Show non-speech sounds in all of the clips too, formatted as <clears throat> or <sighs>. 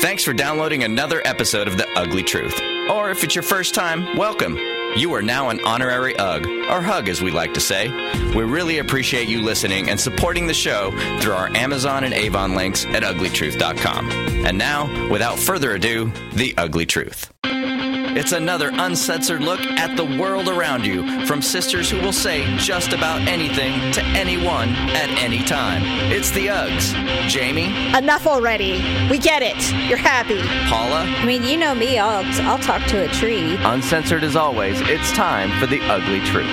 Thanks for downloading another episode of The Ugly Truth. Or if it's your first time, welcome. You are now an honorary UG, or HUG as we like to say. We really appreciate you listening and supporting the show through our Amazon and Avon links at uglytruth.com. And now, without further ado, The Ugly Truth. It's another uncensored look at the world around you from sisters who will say just about anything to anyone at any time. It's the Uggs. Jamie, Enough already. We get it. You're happy. Paula, I mean, you know me. I'll I'll talk to a tree. uncensored as always, it's time for the ugly truth.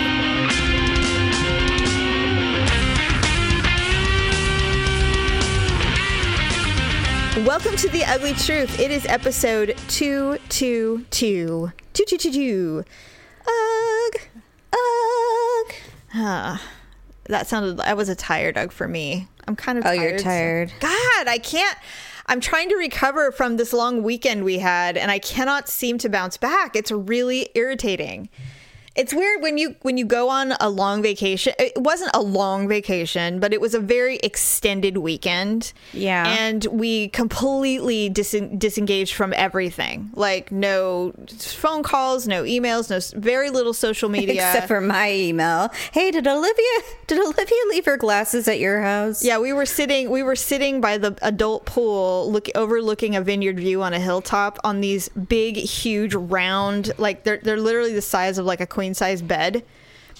Welcome to The Ugly Truth. It is episode 222. 2222. Ugh. Ugh. Ah, that sounded, that was a tired Ugh for me. I'm kind of Oh, tired. you're tired. God, I can't. I'm trying to recover from this long weekend we had, and I cannot seem to bounce back. It's really irritating. It's weird when you when you go on a long vacation. It wasn't a long vacation, but it was a very extended weekend. Yeah. and we completely dis- disengaged from everything. Like no phone calls, no emails, no very little social media. <laughs> Except for my email. Hey, did Olivia did Olivia leave her glasses at your house? Yeah, we were sitting. We were sitting by the adult pool, look overlooking a vineyard view on a hilltop on these big, huge, round. Like they're they're literally the size of like a queen size bed.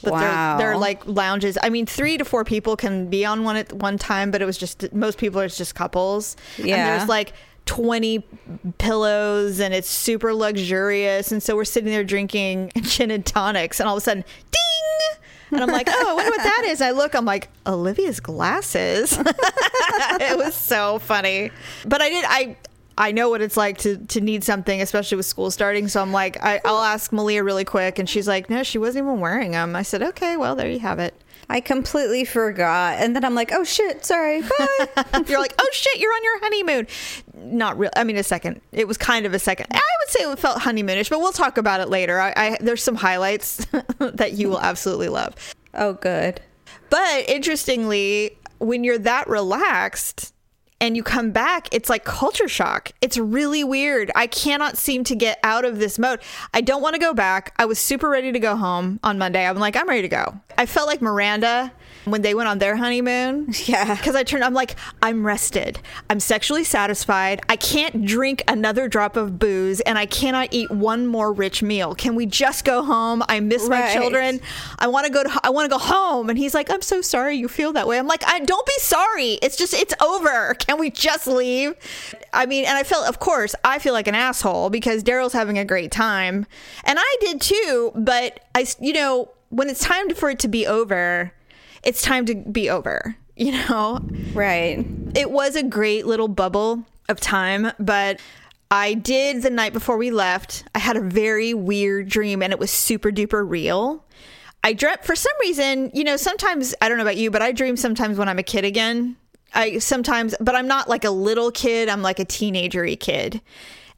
But Wow. they're they're like lounges. I mean, three to four people can be on one at one time, but it was just most people are just couples. And Yeah. there's like 20 pillows and it's super luxurious. And so we're sitting there drinking <laughs> gin and tonics, and all of a sudden, ding! And I'm like, oh, I wonder what that is. I look, I'm like, Olivia's glasses. <laughs> it was so funny. But I did, I. I know what it's like to, to need something, especially with school starting. So I'm like, I, I'll ask Malia really quick. And she's like, no, she wasn't even wearing them. I said, okay, well, there you have it. I completely forgot. And then I'm like, oh shit, sorry. Bye. <laughs> You're like, oh shit, you're on your honeymoon. Not real. I mean, a second. It was kind of a second. I would say it felt honeymoonish, but we'll talk about it later. I, I there's some highlights <laughs> that you will absolutely love. oh good. But interestingly, when you're that relaxed and you come back, it's like culture shock. It's really weird. I cannot seem to get out of this mode. I don't want to go back. I was super ready to go home on Monday. I'm like, I'm ready to go. I felt like Miranda when they went on their honeymoon. <laughs> Yeah. Because I turned, I'm like, I'm rested. I'm sexually satisfied. I can't drink another drop of booze and I cannot eat one more rich meal. Can we just go home? I miss my children. I want to go to I want to go home and he's like I'm so sorry you feel that way. I'm like I don't be sorry. It's just it's over. Can we just leave? I mean, and I felt of course I feel like an asshole because Daryl's having a great time and I did too, but I, you know, when it's time for it to be over, it's time to be over, you know? Right. it was a great little bubble of time, but I did the night before we left. I had a very weird dream and it was super duper real. I dreamt for some reason, you know, sometimes I don't know about you, but I dream sometimes when I'm a kid again. I sometimes, but I'm not like a little kid, I'm like a teenagery kid.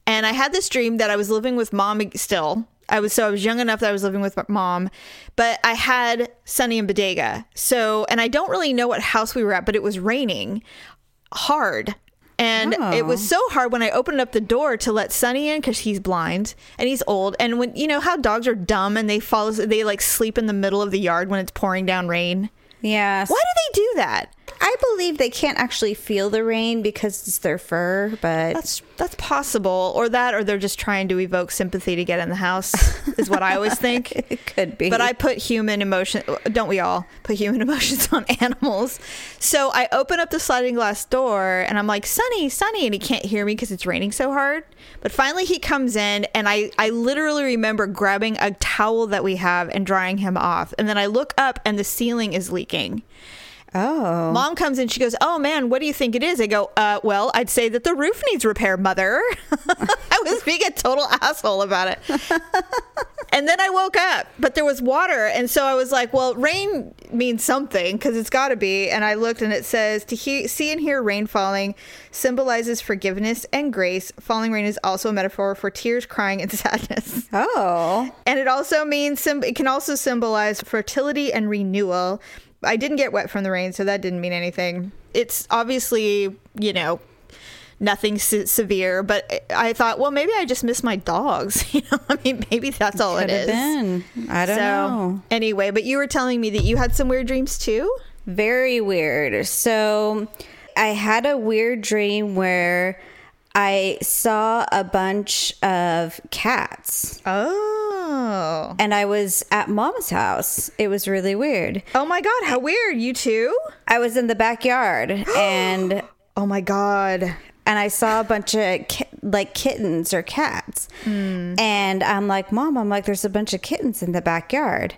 And I had this dream that I was living with mom still. I was so I was young enough that I was living with my mom, but I had Sunny and Bodega. So, and I don't really know what house we were at, but it was raining hard. And it was oh. so hard when I opened up the door to let Sunny in because he's blind and he's old. And when you know how dogs are dumb and they fall, they like sleep in the middle of the yard when it's pouring down rain. Yeah. Why do they do that? I believe they can't actually feel the rain because it's their fur, but That's that's possible, or that, or they're just trying to evoke sympathy to get in the house. is what I always think. <laughs> it could be. But I put human emotion, don't we all put human <laughs> emotions on animals? So I open up the sliding glass door and I'm like, Sunny, Sunny. And he can't hear me because it's raining so hard. But finally he comes in and I, I literally remember grabbing a towel that we have and drying him off. And then I look up and the ceiling is leaking. Oh. Mom comes in, she goes, Oh man, what do you think it is? I go, uh, Well, I'd say that the roof needs repair, mother. <laughs> I was being a total asshole about it. <laughs> and then I woke up, but there was water. And so I was like, Well, rain means something because it's got to be. And I looked and it says, To he- see and hear rain falling symbolizes forgiveness and grace. Falling rain is also a metaphor for tears, crying, and <laughs> sadness. Oh. And it also means it can also symbolize fertility and renewal. I didn't get wet from the rain, so that didn't mean anything. It's obviously, you know, nothing se- severe. But I thought, well, maybe I just miss my dogs. <laughs> You know, I mean, maybe that's all Could it have is. been. I don't so know. anyway, but you were telling me that you had some weird dreams too. Very weird. So I had a weird dream where I saw a bunch of cats Oh. and I was at mom's house. It was really weird. Oh my god, how weird. You too? I was in the backyard <gasps> and Oh my god. and I saw a bunch of ki- like kittens or cats. Hmm. And I'm like, Mom, I'm like, there's a bunch of kittens in the backyard.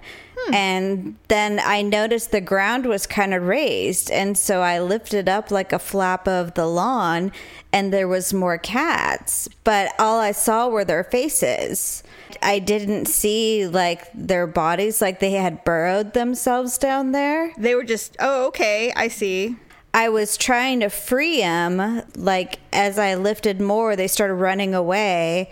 Hmm. And then I noticed the ground was kind of raised. And so I lifted up like a flap of the lawn and there was more cats. But all I saw were their faces. I didn't see like their bodies, like they had burrowed themselves down there. They were just Oh, okay. I see. I was trying to free them. Like as I lifted more, they started running away.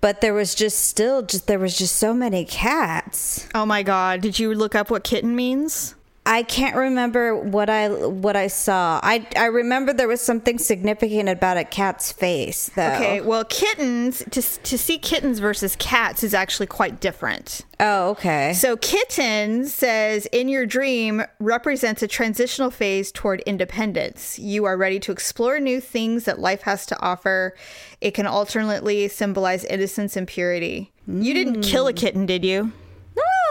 But there was just still just there was just so many cats. Oh my god. Did you look up what kitten means? I can't remember what I what I saw. I I remember there was something significant about a cat's face though. Okay, well, kittens to to see kittens versus cats is actually quite different. Oh, okay. So, kitten says in your dream represents a transitional phase toward independence. You are ready to explore new things that life has to offer. It can alternately symbolize innocence and purity. You didn't kill a mm. kitten, did you?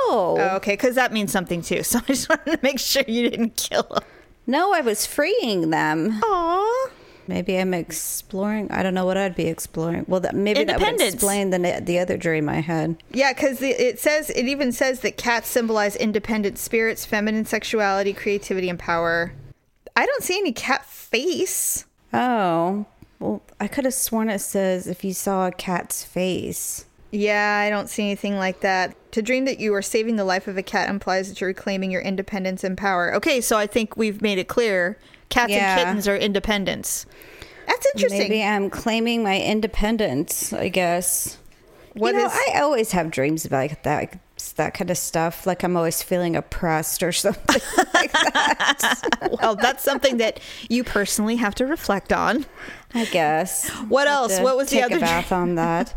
Oh, okay, because that means something too. <laughs> So I just wanted to make sure you didn't kill them. No, I was freeing them. Aww. Maybe I'm exploring. I don't know what I'd be exploring. Well, that, maybe that would explain the the other dream I had. Yeah, because it says it even says that cats symbolize independent spirits, feminine sexuality, creativity, and power. I don't see any cat face. Oh, well, I could have sworn it says if you saw a cat's face. Yeah, I don't see anything like that. To dream that you are saving the life of a cat implies that you're reclaiming your independence and power. Okay, so I think we've made it clear. Cats Yeah. and kittens are independence. That's interesting. Maybe I'm claiming my independence. I guess. What you know, is- I always have dreams about like that that kind of stuff. Like I'm always feeling oppressed or <laughs> something like that. <laughs> well, that's something that you personally have to reflect on. I guess. What Have else? What was the other a bath on that?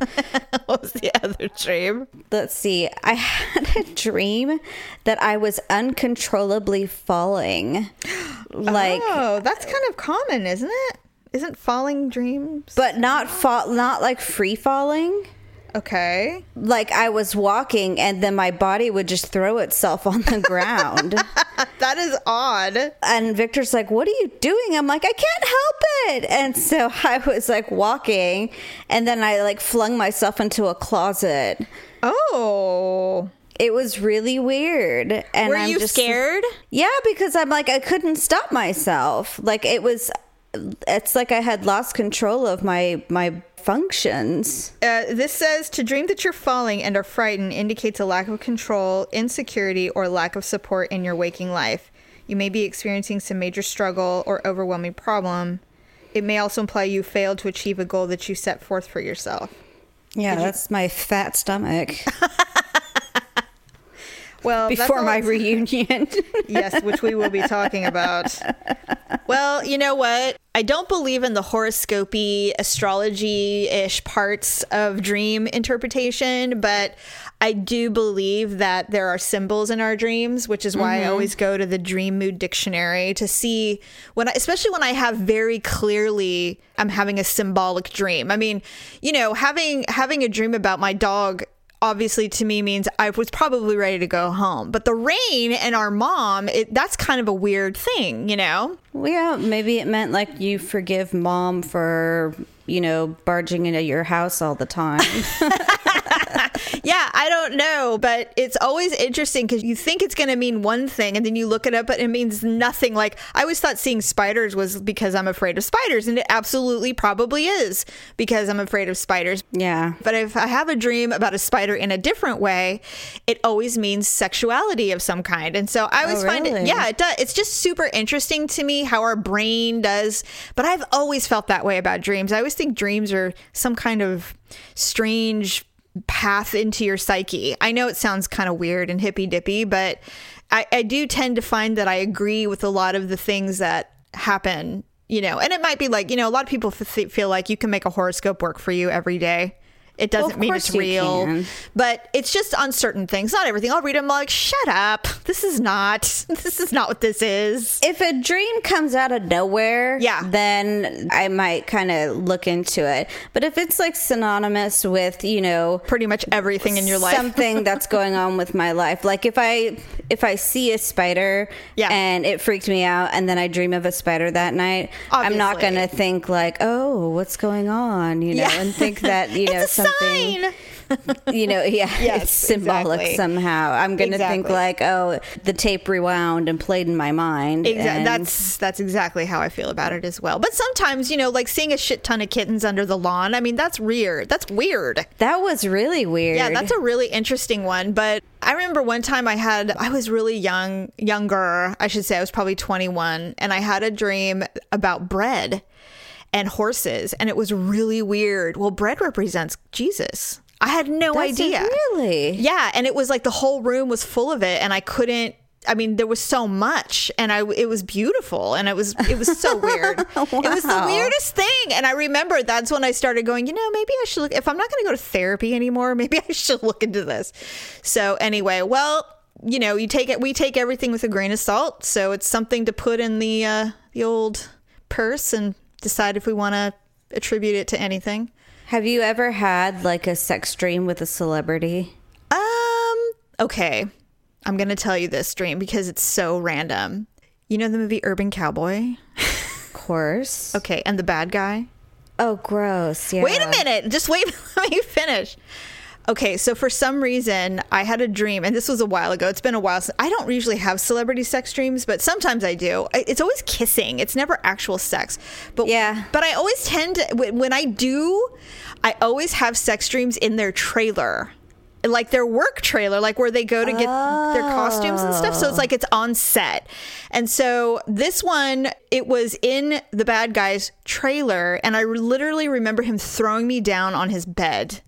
<laughs> what was the other dream? Let's see. I had a dream that I was uncontrollably falling. <gasps> Like oh, that's kind of common, isn't it? Isn't falling dreams? but not fall not like free falling. Okay. Like I was walking and then my body would just throw itself on the ground. <laughs> That is odd. and Victor's like, "What are you doing?" I'm like, "I can't help it." And so <laughs> I was like walking and then I like flung myself into a closet. Oh. It was really weird. And Were I'm you just scared? Yeah, because I'm like I couldn't stop myself. Like it was it's like I had lost control of my my functions. Uh, this says to dream that you're falling and are frightened indicates a lack of control, insecurity, or lack of support in your waking life. You may be experiencing some major struggle or overwhelming problem. It may also imply you failed to achieve a goal that you set forth for yourself. Yeah, that's my fat stomach <laughs> Well, before my reunion. <laughs> yes, which we will be talking about. Well, you know what? I don't believe in the horoscopy, astrology ish parts of dream interpretation, but I do believe that there are symbols in our dreams, which is why I mm-hmm. always go to the dream mood dictionary to see when, I, especially when I have very clearly I'm having a symbolic dream. I mean, you know, having having a dream about my dog obviously to me means I was probably ready to go home. But the rain and our mom, it, that's kind of a weird thing, you know? Well, yeah, maybe it meant like you forgive mom for, you know, barging into your house all the time. <laughs> <laughs> Yeah, I don't know, but it's always interesting because you think it's going to mean one thing and then you look it up, but it means nothing. Like, I always thought seeing spiders was because I'm afraid of spiders, and it absolutely probably is because I'm afraid of spiders. yeah. But if I have a dream about a spider in a different way, it always means sexuality of some kind. And so I always Oh, find it, yeah, it does. It's just super interesting to me how our brain does. But I've always felt that way about dreams. I always think dreams are some kind of strange path into your psyche. I know it sounds kind of weird and hippy dippy, but I, I do tend to find that I agree with a lot of the things that happen you know, and it might be like, you know, a lot of people f- feel like you can make a horoscope work for you every day. It doesn't of mean it's real, can. but it's just on certain things. Not everything. I'll read them like, shut up. This is not. <laughs> This is not what this is. if a dream comes out of nowhere, Yeah. then I might kind of look into it. But if it's like synonymous with, you know, Pretty much everything in your life. something <laughs> that's going on with my life, like if I if I see a spider Yeah. and it freaked me out, and then I dream of a spider that night, I'm not gonna think like, oh, what's going on, you know, Yeah. and think that you <laughs> know something. you know, yeah, <laughs> Yes, it's symbolic exactly. somehow. I'm going to think like, oh, the tape rewound and played in my mind. Exa- and- that's that's exactly how I feel about it as well. But sometimes, you know, like seeing a shit ton of kittens under the lawn. I mean, that's weird. That's weird. that was really weird. Yeah, that's a really interesting one. But I remember one time I had, I was really young, younger, I should say, I was probably 21, and I had a dream about bread and horses, and it was really weird. Well, bread represents Jesus. I had no That's idea. Really? Yeah, and it was like the whole room was full of it, and I couldn't. I mean, there was so much, and I it was beautiful, and it was it was so <laughs> weird. It was the weirdest thing, and I remember that's when I started going. You know, maybe I should look. If I'm not going to go to therapy anymore, <laughs> maybe I should look into this. So anyway, well, you know, you take it. We take everything with a grain of salt, so it's something to put in the uh, the old purse and decide if we want to attribute it to anything. Have you ever had like a sex dream with a celebrity? Um, okay. I'm going to tell you this dream because it's so random. You know the movie Urban Cowboy? Of course. <laughs> Okay, and the bad guy? Oh, gross. Yeah. Wait a minute. Just wait. <laughs> Let me finish. Okay, so for some reason, I had a dream, and this was a while ago. It's been a while. Since, I don't usually have celebrity sex dreams, but sometimes I do. It's always kissing. It's never actual sex. But Yeah. But I always tend to when when I do, I always have sex dreams in their trailer. Like their work trailer, like where they go to get their costumes and stuff. So it's like it's on set. And so this one, it was in the bad guy's trailer, and I literally remember him throwing me down on his bed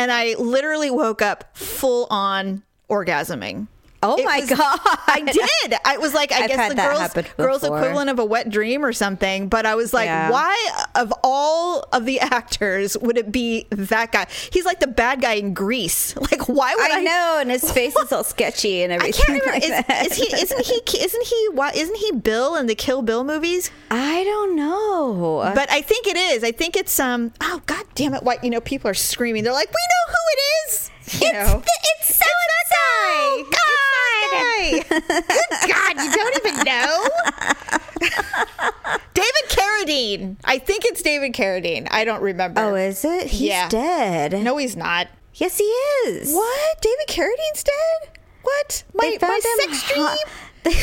and I literally woke up full on orgasming. Oh It my was- God. I did. I was like, I I've guess the girls, girls equivalent of a wet dream or something. But I was like, Yeah. why of all of the <laughs> actors would it be that guy? He's like the bad guy in Greece. <laughs> Like, why would I? I know, and his face is all sketchy and <laughs> I everything. can't remember. like is, is he? Isn't he? Isn't he? Why isn't he Bill in the Kill Bill movies? I don't know. But I think it is. I think it's um. Oh God damn it! What you know? People are screaming. They're like, we know who it is. You It's know. the- it's so and so. It's <laughs> Good God, you don't even know. <laughs> David Carradine. I think it's David Carradine. I don't remember. Oh, is it? He's Yeah. dead. no, he's not. Yes, he is. What? David Carradine's dead? What? My, They my sex dream? <laughs> They,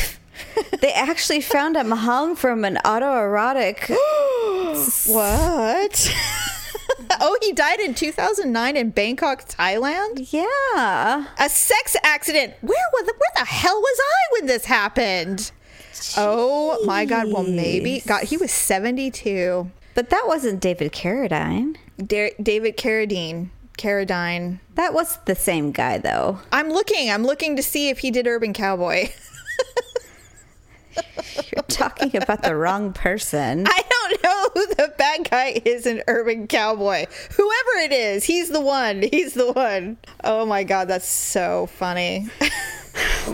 they actually found him hung from an autoerotic. <gasps> what? <laughs> oh, he died in 2009 in Bangkok, Thailand? yeah. A sex accident. Where was where the hell was I when this happened? Oh my god. Well, maybe God, he was 72. But that wasn't David Carradine. Da- David Carradine. Carradine. That was the same guy, though. I'm looking. I'm looking to see if he did Urban Cowboy. <laughs> <laughs> You're talking about the wrong person. I don't know who the bad guy is in Urban Cowboy. Whoever it is, he's the one. He's the one. Oh my god, that's so funny. <laughs>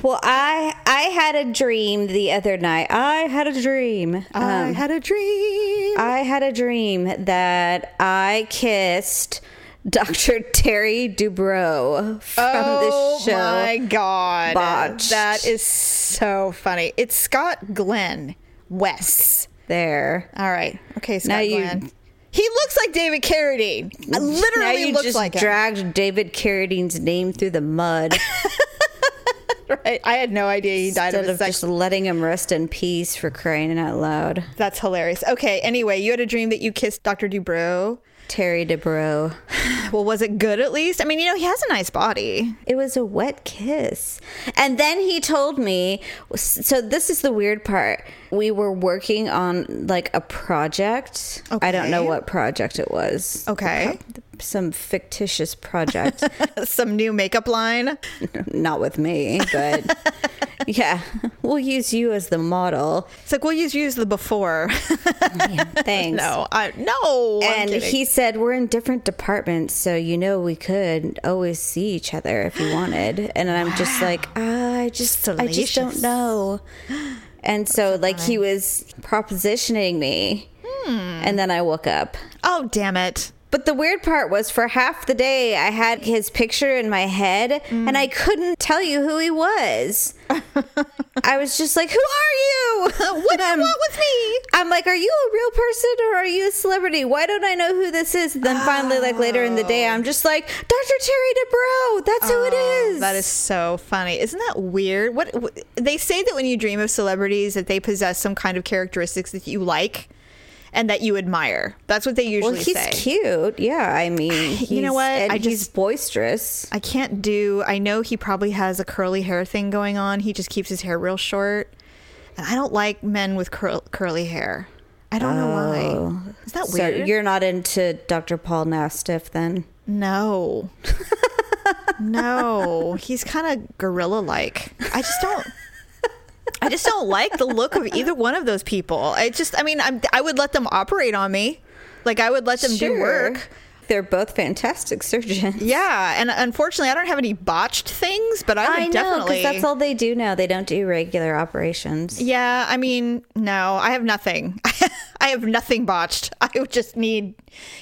Well, I I had a dream the other night. I had a dream. I um, had a dream. I had a dream that I kissed Dr. Terry Dubrow from oh the show. Oh my god, Botched. that is so funny. It's Scott Glenn West. There. All right, okay, Scott Now you- Glenn. He looks like David Carradine. now Literally you looks just like him. dragged David Carradine's name through the mud <laughs> Right? I had no idea he died instead of of just letting him rest in peace for crying out loud. That's hilarious. Okay, anyway, you had a dream that you kissed Dr. Dubrow. Terry Dubrow. <sighs> Well, was it good at least? I mean, you know, he has a nice body. It was a wet kiss. And then he told me so this is the weird part. We were working on like a project. I don't know what project it was. Okay. Some fictitious project. <laughs> Some new makeup line. <laughs> Not with me, but <laughs> yeah, we'll use you as the model. It's like we'll use use the before. Yeah, thanks. no, I no. I'm and he said we're in different departments, so you know we could always see each other if you wanted. And I'm just like, ah, I just, I just don't know. <gasps> <gasps> <gasps> And so, like, he was propositioning me, hmm. and then I woke up. oh damn it. But the weird part was for half the day, I had his picture in my head mm. and I couldn't tell you who he was. <laughs> I was just like, Who are you? <laughs> What do you want with me? I'm like, Are you a real person or are you a celebrity? Why don't I know who this is? And then finally, like later in the day, I'm just like, Dr. Terry Dubrow. That's who it oh, is. Oh, That is so funny. Isn't that weird? What wh- they say that when you dream of celebrities that they possess some kind of characteristics that you like and that you admire. That's what they usually say. Well, he's say. cute. Yeah, I mean, <sighs> You know what? I he's just- boisterous. I can't do. I know he probably has a curly hair thing going on. He just keeps his hair real short, and I don't like men with curl, curly hair. I don't know why. Oh. Is that So weird? you're not into Dr. Paul Nassif then? no, <laughs> no. He's kind of gorilla like. I just don't. I just don't like the look of either one of those people. I just. I mean, I'm, I would let them operate on me. Like I would let them do work. They're both fantastic <laughs> surgeons. Yeah, and unfortunately, I don't have any botched things, but I would I know definitely. that's all they do now. They don't do regular operations. Yeah, I mean, no, I have nothing. <laughs> I have nothing botched. I would just need,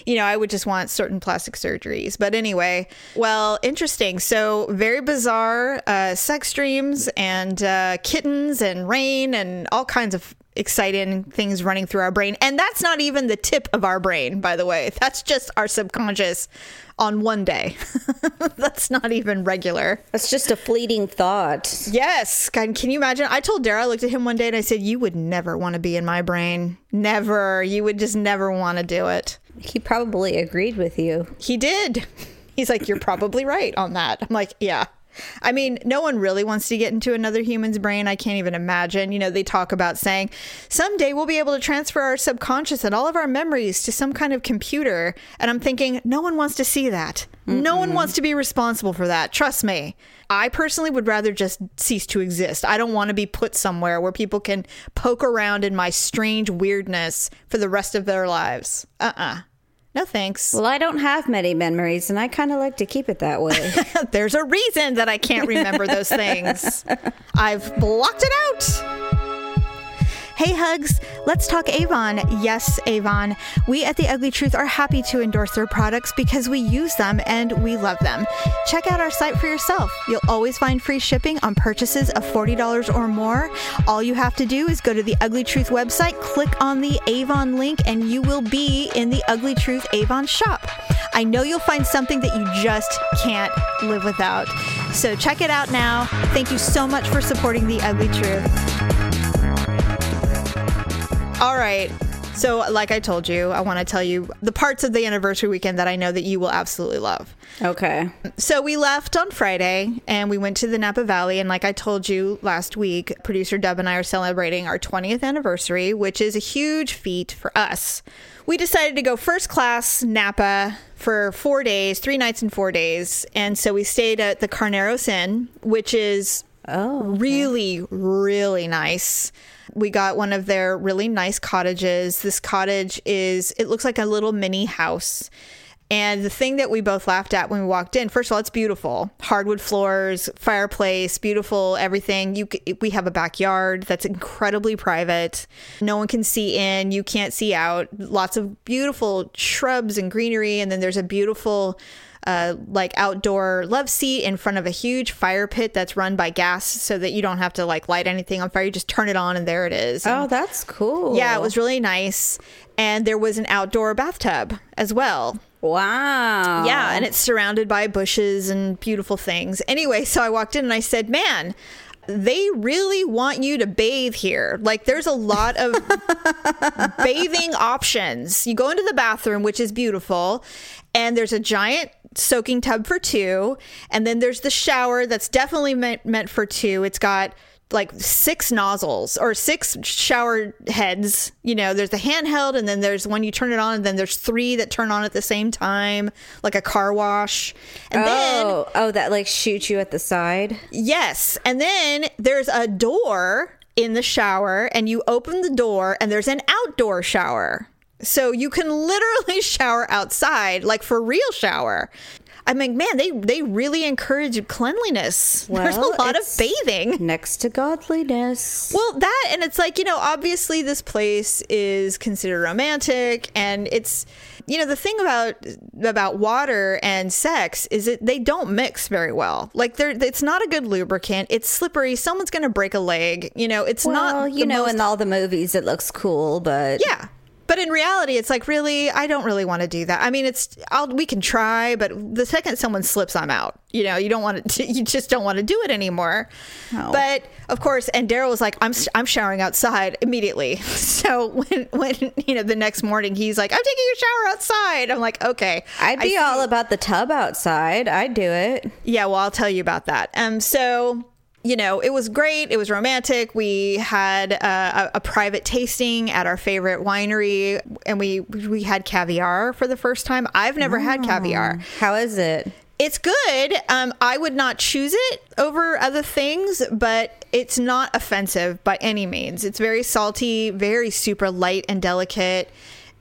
you know, I would just want certain plastic surgeries. But anyway, well, interesting. So, very bizarre uh, sex dreams and uh, kittens and rain and all kinds of exciting things running through our brain. And that's not even the tip of our brain, by the way. That's just our subconscious on one day. <laughs> that's not even regular. That's just a fleeting thought. Yes. God, can you imagine? I told Dara, I looked at him one day and I said, You would never want to be in my brain. Never. You would just never want to do it. He probably agreed with you. He did. He's like, You're probably right on that. I'm like, Yeah. I mean, no one really wants to get into another human's brain. I can't even imagine. You know, they talk about saying someday we'll be able to transfer our subconscious and all of our memories to some kind of computer. And I'm thinking, no one wants to see that. No one wants to be responsible for that. Trust me. I personally would rather just cease to exist. I don't want to be put somewhere where people can poke around in my strange weirdness for the rest of their lives. Uh uh No thanks. Well, I don't have many memories, and I kind of like to keep it that way. <laughs> There's a reason that I can't remember those things. <laughs> I've blocked it out. Hey, Hugs, let's talk Avon. Yes, Avon. We at The Ugly Truth are happy to endorse their products because we use them and we love them. Check out our site for yourself. You'll always find free shipping on purchases of $40 or more. All you have to do is go to the Ugly Truth website, click on the Avon link, and you will be in the Ugly Truth Avon shop. I know you'll find something that you just can't live without. So check it out now. Thank you so much for supporting The Ugly Truth. All right. So, like I told you, I want to tell you the parts of the anniversary weekend that I know that you will absolutely love. okay. So, we left on Friday and we went to the Napa Valley. And, like I told you last week, producer Deb and I are celebrating our 20th anniversary, which is a huge feat for us. We decided to go first class Napa for four days, three nights and four days. And so we stayed at the Carneros Inn, which is Oh, really, really nice. We got one of their really nice cottages. This cottage is, it looks like a little mini house. And the thing that we both laughed at when we walked in, first of all, it's beautiful. Hardwood floors, fireplace, beautiful everything. You we have a backyard that's incredibly private. No one can see in, you can't see out. Lots of beautiful shrubs and greenery and then there's a beautiful uh, like outdoor love seat in front of a huge fire pit that's run by gas so that you don't have to like light anything on fire. You just turn it on and there it is. Oh, that's cool. yeah, it was really nice. And there was an outdoor bathtub as well. Wow. Yeah, and it's surrounded by bushes and beautiful things. Anyway, so I walked in and I said, "Man, they really want you to bathe here. Like there's a lot of <laughs> bathing options. You go into the bathroom, which is beautiful, and there's a giant soaking tub for two, and then there's the shower that's definitely meant meant for two. It's got like six nozzles or six shower heads. You know, there's the handheld, and then there's when you turn it on, and then there's three that turn on at the same time, like a car wash. And oh, then oh, oh, that like shoots you at the side. Yes. And then there's a door in the shower, and you open the door, and there's an outdoor shower. So you can literally <laughs> shower outside, like for real shower. I mean, man, they they really encourage cleanliness. <laughs> There's a Well, lot of bathing. Next to godliness. Well, that and it's like, you know, obviously this place is considered romantic and it's you know, the thing about about water and sex is that they don't mix very well. Like they're it's not a good lubricant. It's slippery. Someone's going to break a leg. You know, it's well, not you know, most- in all the movies, it looks cool, but Yeah. But in reality, it's like really, I don't really want to do that. I mean, it's I'll we can try, but the second someone slips, I'm out. You know, you don't want to, <laughs> you just don't want to do it anymore. No. But of course, and Daryl was like, I'm I'm showering outside immediately. <laughs> So when when you know the next morning, he's like, I'm taking a shower outside. I'm like, okay, I'd be all about the tub outside. I'd do it. Yeah, well, I'll tell you about that. Um, so you know, it was great. It was romantic. We had uh, a, a private tasting at our favorite winery, and we we had caviar for the first time. I've never had caviar. How is it? It's good. Um, I would not choose it over other things, but it's not offensive by any means. It's very salty, very super light and delicate,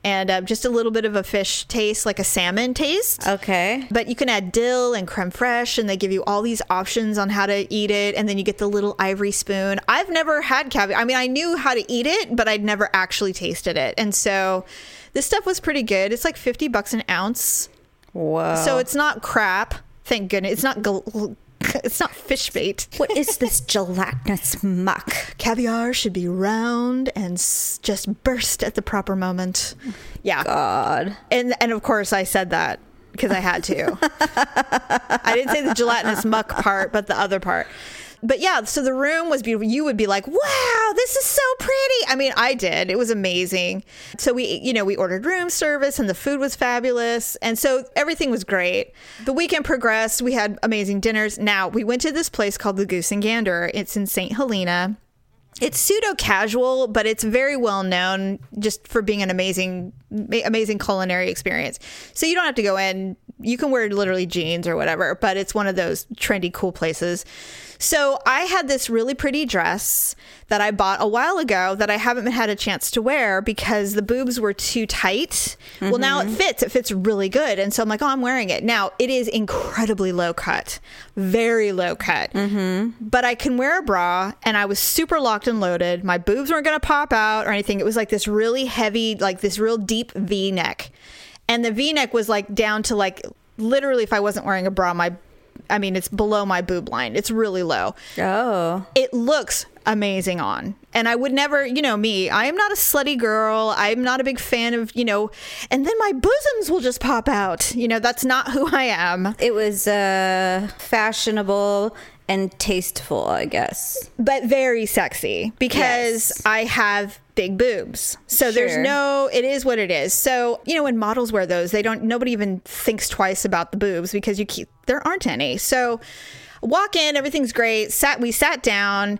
and uh, just a little bit of a fish taste, like a salmon taste. Okay. But you can add dill and creme fraiche, and they give you all these options on how to eat it. And then you get the little ivory spoon. I've never had caviar. I mean, I knew how to eat it, but I'd never actually tasted it. And so this stuff was pretty good. It's like 50 bucks an ounce. Whoa. So it's not crap. Thank goodness. It's not. Gl- <laughs> it's not fish bait. <laughs> what is this gelatinous muck? Caviar should be round and s- just burst at the proper moment. Yeah. God. and and of course I said that because I had to. <laughs> I didn't say the gelatinous muck part, but the other part. But yeah, so the room was beautiful. You would be like, "Wow, this is so pretty." I mean, I did. It was amazing. So we, you know, we ordered room service and the food was fabulous. And so everything was great. The weekend progressed. We had amazing dinners. Now, we went to this place called the Goose and Gander. It's in St. Helena it's pseudo casual, but it's very well known just for being an amazing, amazing culinary experience. So you don't have to go in. You can wear literally jeans or whatever, but it's one of those trendy, cool places. So I had this really pretty dress that I bought a while ago that I haven't had a chance to wear because the boobs were too tight. Well, now it mm-hmm. fits. It fits really good. And so I'm like, oh, I'm wearing it. Now it is incredibly low cut, very low cut. Mm-hmm. But I can wear a bra and I was super locked and loaded. My boobs weren't going to pop out or anything. It was like this really heavy, like this real deep V neck. And the V neck was like down to like literally, if I wasn't wearing a bra, my, I mean, it's below my boob line. It's really low Oh. it looks amazing on. And I would never, you know, me, I am not a slutty girl. I'm not a big fan of, you know, and then my bosoms will just pop out. You know, that's not who I am. It was uh fashionable and tasteful, I guess. But very sexy because Yes. I have big boobs. So there's no it is what it is. So, you know, when models wear those, they don't nobody even thinks twice about the boobs because you keep there aren't any. So walk in, everything's great. Sat we sat down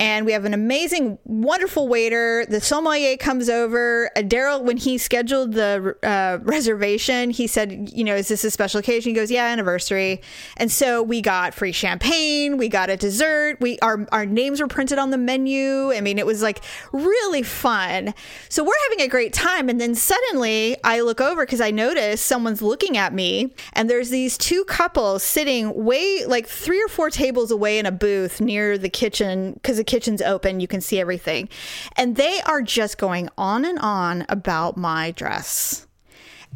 and we have an amazing, wonderful waiter. The sommelier comes over. Uh, Daryl, when he scheduled the uh, reservation, he said, "You know, is this a special occasion?" He goes, "Yeah, anniversary." And so we got free champagne. We got a dessert. We our our names were printed on the menu. I mean, it was like really fun. So we're having a great time. And then suddenly, I look over because I notice someone's looking at me, and there's these two couples sitting way like three or four tables away in a booth near the kitchen because kitchen's open. You can see everything. And they are just going on and on about my dress.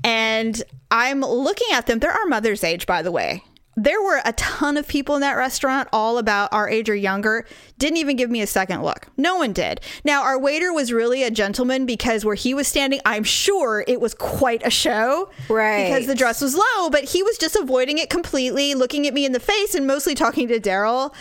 And I'm looking at them. They're our mother's age, by the way. There were a ton of people in that restaurant, all about our age or younger. Didn't even give me a second look. No one did. Now, our waiter was really a gentleman because where he was standing, I'm sure it was quite a show. Right. Because the dress was low, but he was just avoiding it completely, looking at me in the face and mostly talking to Daryl.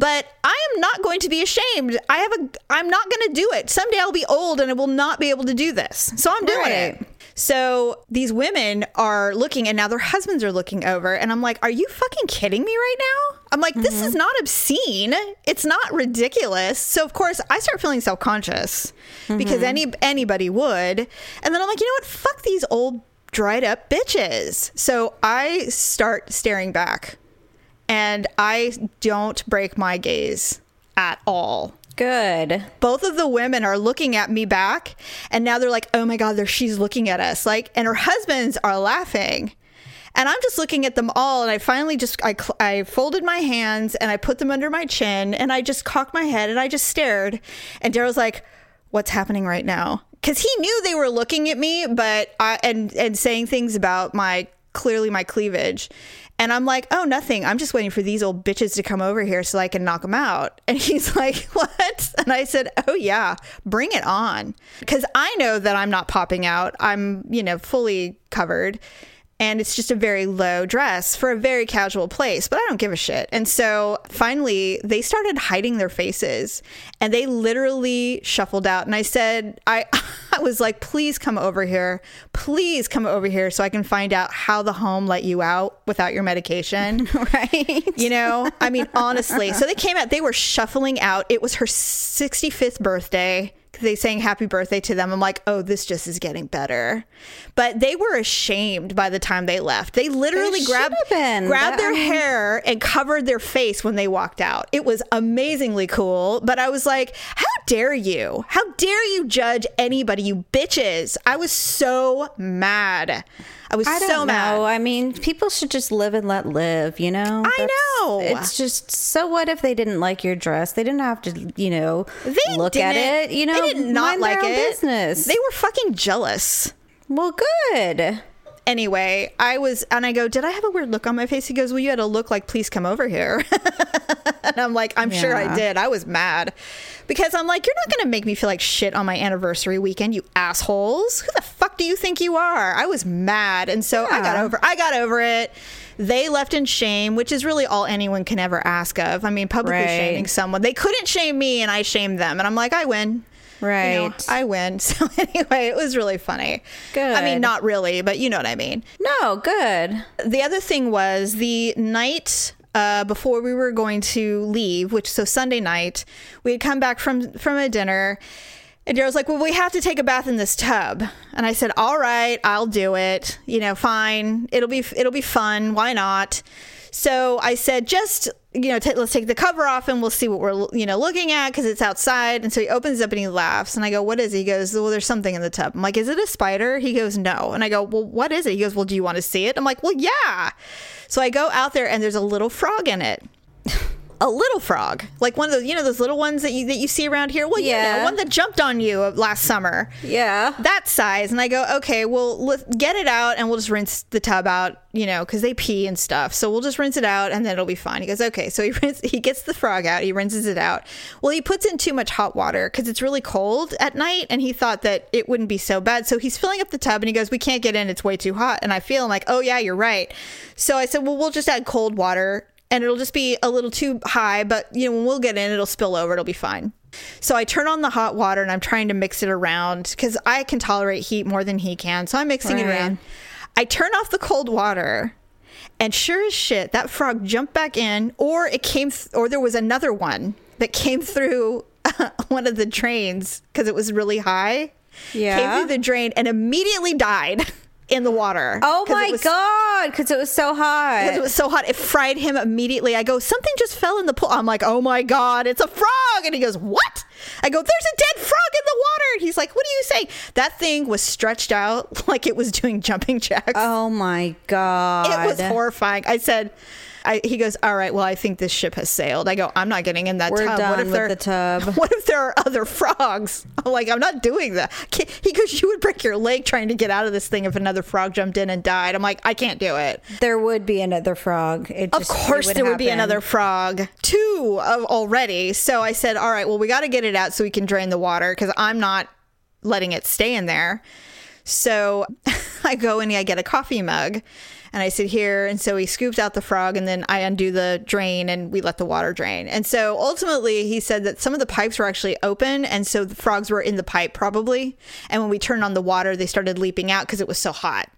But I am not going to be ashamed. I have a I'm not going to do it. Someday I'll be old and I will not be able to do this. So I'm doing Right. it. So these women are looking and now their husbands are looking over and I'm like, "Are you fucking kidding me right now?" I'm like, this is mm-hmm. not obscene. It's not ridiculous. So of course I start feeling self conscious because mm-hmm. any anybody would. And then I'm like, you know what? Fuck these old dried up bitches. So I start staring back, and I don't break my gaze at all. Good. both of the women are looking at me back and now they're like oh my god there she's looking at us. Like and her husbands are laughing. And i'm just looking at them all and i finally just i, I folded my hands and i put them under my chin and i just cocked my head and i just stared. And daryl's like what's happening right now? Because he knew they were looking at me but i and and saying things about my clearly my cleavage and I'm like, oh, nothing. I'm just waiting for these old bitches to come over here so I can knock them out. <laughs> And he's like, <laughs> what? And I said, oh, yeah, bring it on. Because I know that I'm not popping out. I'm, you know, fully covered. And it's just a very low dress for a very casual place, but I don't give a shit. And so finally, they started hiding their faces and they literally shuffled out. And I said, I, <laughs> I was like, please come over here. Please come over here so I can find out how the home let you out without your medication. <laughs> Right. You know, I mean, honestly. So they came out, they were shuffling out. It was her 65th birthday. They sang happy birthday to them. I'm like, oh, this just is getting better. But they were ashamed by the time they left. They literally grabbed, grabbed their hair and covered their face when they walked out. It was amazingly cool. But I was like, how dare you? How dare you judge anybody, you bitches? I was so mad. I was I so know. mad. I mean, people should just live and let live, you know? I know. It's just so what if they didn't like your dress? They didn't have to, you know, They look at it, you know, they did not mind like their own it. business. They were fucking jealous. well, good. Anyway, I was, and I go, Did I have a weird look on my face? He goes, Well, you had a look like, Please come over here. <laughs> and I'm like, I'm sure I did. I was mad because I'm like, You're not going to make me feel like shit on my anniversary weekend, you assholes. Who the fuck do you think you are? I was mad. And so I got over, I got over it. They left in shame, which is really all anyone can ever ask of. I mean, publicly Right. shaming someone. They couldn't shame me, and I shamed them. And I'm like, I win. You know, Right. I win. <laughs> So anyway, it was really funny. Good. I mean, not really, but you know what I mean. No, good. The other thing was the night uh, before we were going to leave, which so Sunday night, we had come back from from a dinner. And Daryl's like, well, we have to take a bath in this tub, and I said, all right, I'll do it. You know, fine. It'll be it'll be fun. Why not? So I said, just you know, t- let's take the cover off and we'll see what we're you know looking at because it's outside. And so he opens up and he laughs, and I go, what is it? He goes, well, there's something in the tub. I'm like, is it a spider? He goes, no. And I go, well, what is it? He goes, well, do you want to see it? I'm like, well, yeah. So I go out there and there's a little frog in it. A little frog, like one of those, you know, those little ones that you that you see around here. Well, yeah, you know, one that jumped on you last summer. Yeah. that size. And i go okay well let's get it out and we'll just rinse the tub out you know because they pee and stuff. So we'll just rinse it out and then it'll be fine. He goes okay. So he <laughs> rinse, he gets the frog out he rinses it out. Well he puts in too much hot water because it's really cold at night and he thought that it wouldn't be so bad. So he's filling up the tub and he goes we can't get in. It's way too hot. And i feel like oh yeah you're right. So i said well we'll just add cold water and it'll just be a little too high but you know when we'll get in it'll spill over it'll be fine so I turn on the hot water and I'm trying to mix it around because I can tolerate heat more than he can. So I'm mixing it around. I turn off the cold water, and sure as shit, that frog jumped back in, or it came, th- or there was another one that came through <laughs> one of the drains because it was really high. Yeah. Came through the drain and immediately died <laughs> in the water. Oh my was- god, because it was so hot. because it was so hot, it fried him immediately. I go, something just fell in the pool. I'm like, oh my god, it's a frog, and he goes, what? I go, there's a dead frog in the water. And he's like, what are you saying? That thing was stretched out <laughs> like it was doing jumping jacks. oh my god. it was horrifying. I said. I, he goes, all right. Well, I think this ship has sailed. I go, I'm not getting in that We're tub. what done if with there, the tub. <laughs> What if there are other frogs? I'm like, I'm not doing that. He goes, you would break your leg trying to get out of this thing if another frog jumped in and died. I'm like, I can't do it. There would be another frog. It Of just- course, there would be another frog, two of already. So I said, "All right, well, we got to get it out so we can drain the water because I'm not letting it stay in there." So <laughs> I go and I get a coffee mug, and I sit here, and so he scoops out the frog, and then I undo the drain, and we let the water drain. And so ultimately, he said that some of the pipes were actually open, and so the frogs were in the pipe probably. And when we turned on the water, they started leaping out because it was so hot.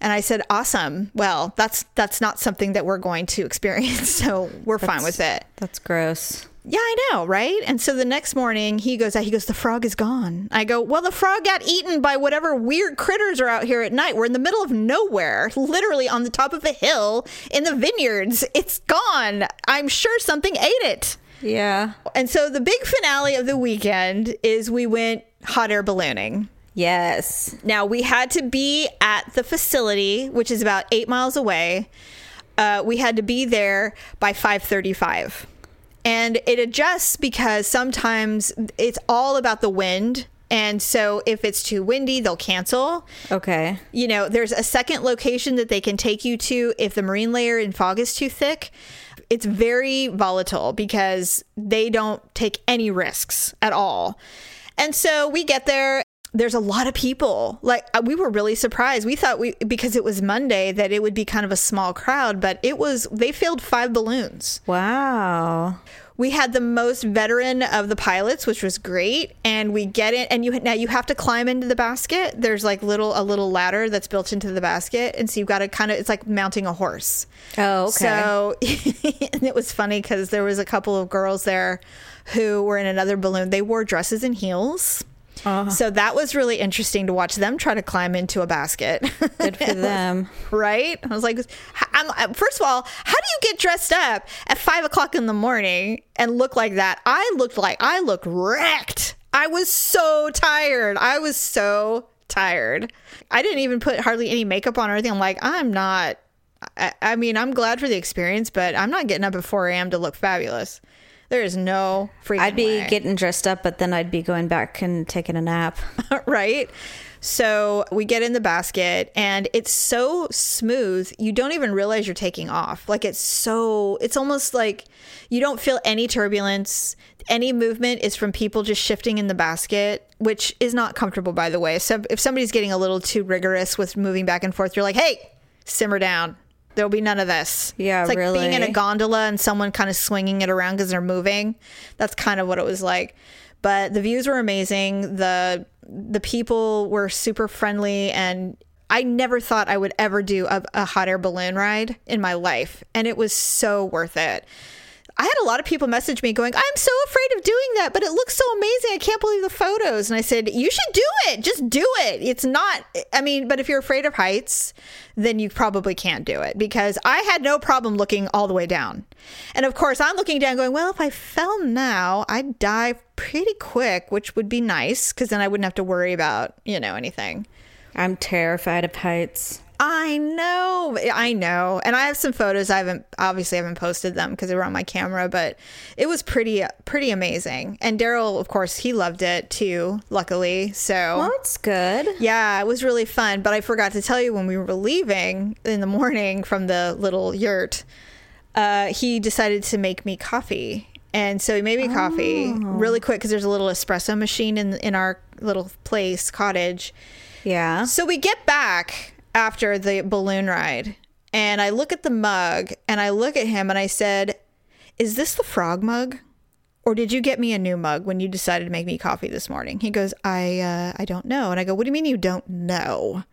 And I said, "Awesome. Well, that's that's not something that we're going to experience, <laughs> so we're fine with it." That's gross. Yeah, I know, right? And so the next morning he goes out, he goes, The frog is gone. I go, Well, the frog got eaten by whatever weird critters are out here at night. We're in the middle of nowhere, literally on the top of a hill in the vineyards. It's gone. I'm sure something ate it. Yeah. And so the big finale of the weekend is we went hot air ballooning. Yes. Now we had to be at the facility, which is about eight miles away. Uh, we had to be there by five thirty-five, and it adjusts because sometimes it's all about the wind. And so if it's too windy, they'll cancel. Okay. You know, there's a second location that they can take you to if the marine layer and fog is too thick. It's very volatile because they don't take any risks at all. And so we get there there's a lot of people. Like uh, we were really surprised. We thought we because it was Monday that it would be kind of a small crowd, but it was they filled 5 balloons. Wow. We had the most veteran of the pilots, which was great, and we get it and you now you have to climb into the basket. There's like little a little ladder that's built into the basket, and so you've got to kind of it's like mounting a horse. Oh, okay. So <laughs> and it was funny because there was a couple of girls there who were in another balloon. They wore dresses and heels. Uh-huh. So that was really interesting to watch them try to climb into a basket. Good for <laughs> them. right? I was like, I'm, uh, first of all, how do you get dressed up at five o'clock in the morning and look like that? I looked like I looked wrecked. I was so tired. I was so tired. I didn't even put hardly any makeup on or anything. I'm like, I'm not. I, I mean, I'm glad for the experience, but I'm not getting up at 4 a.m. to look fabulous. There is no freaking I'd be way. getting dressed up, but then I'd be going back and taking a nap. <laughs> right? So we get in the basket and it's so smooth, you don't even realize you're taking off. Like it's so, it's almost like you don't feel any turbulence. Any movement is from people just shifting in the basket, which is not comfortable, by the way. So if somebody's getting a little too rigorous with moving back and forth, you're like, hey, simmer down. There'll be none of this. Yeah, it's like being in a gondola and someone kind of swinging it around because they're moving. That's kind of what it was like. But the views were amazing. the The people were super friendly, and I never thought I would ever do a, a hot air balloon ride in my life, and it was so worth it. I had a lot of people message me going, I'm so afraid of doing that, but it looks so amazing. I can't believe the photos. And I said, You should do it. Just do it. It's not, I mean, but if you're afraid of heights, then you probably can't do it because I had no problem looking all the way down. And of course, I'm looking down going, Well, if I fell now, I'd die pretty quick, which would be nice because then I wouldn't have to worry about, you know, anything. I'm terrified of heights. I know, I know, and I have some photos. I haven't obviously haven't posted them because they were on my camera, but it was pretty pretty amazing. And Daryl, of course, he loved it too. Luckily, so Well, that's good. yeah, it was really fun. But I forgot to tell you when we were leaving in the morning from the little yurt, uh, he decided to make me coffee. And so he made me coffee really quick because there's a little espresso machine in in our little place cottage. Yeah. So we get back after the balloon ride, and I look at the mug and I look at him and I said, Is this the frog mug? Or did you get me a new mug when you decided to make me coffee this morning? He goes, I uh, I don't know. And I go, What do you mean you don't know?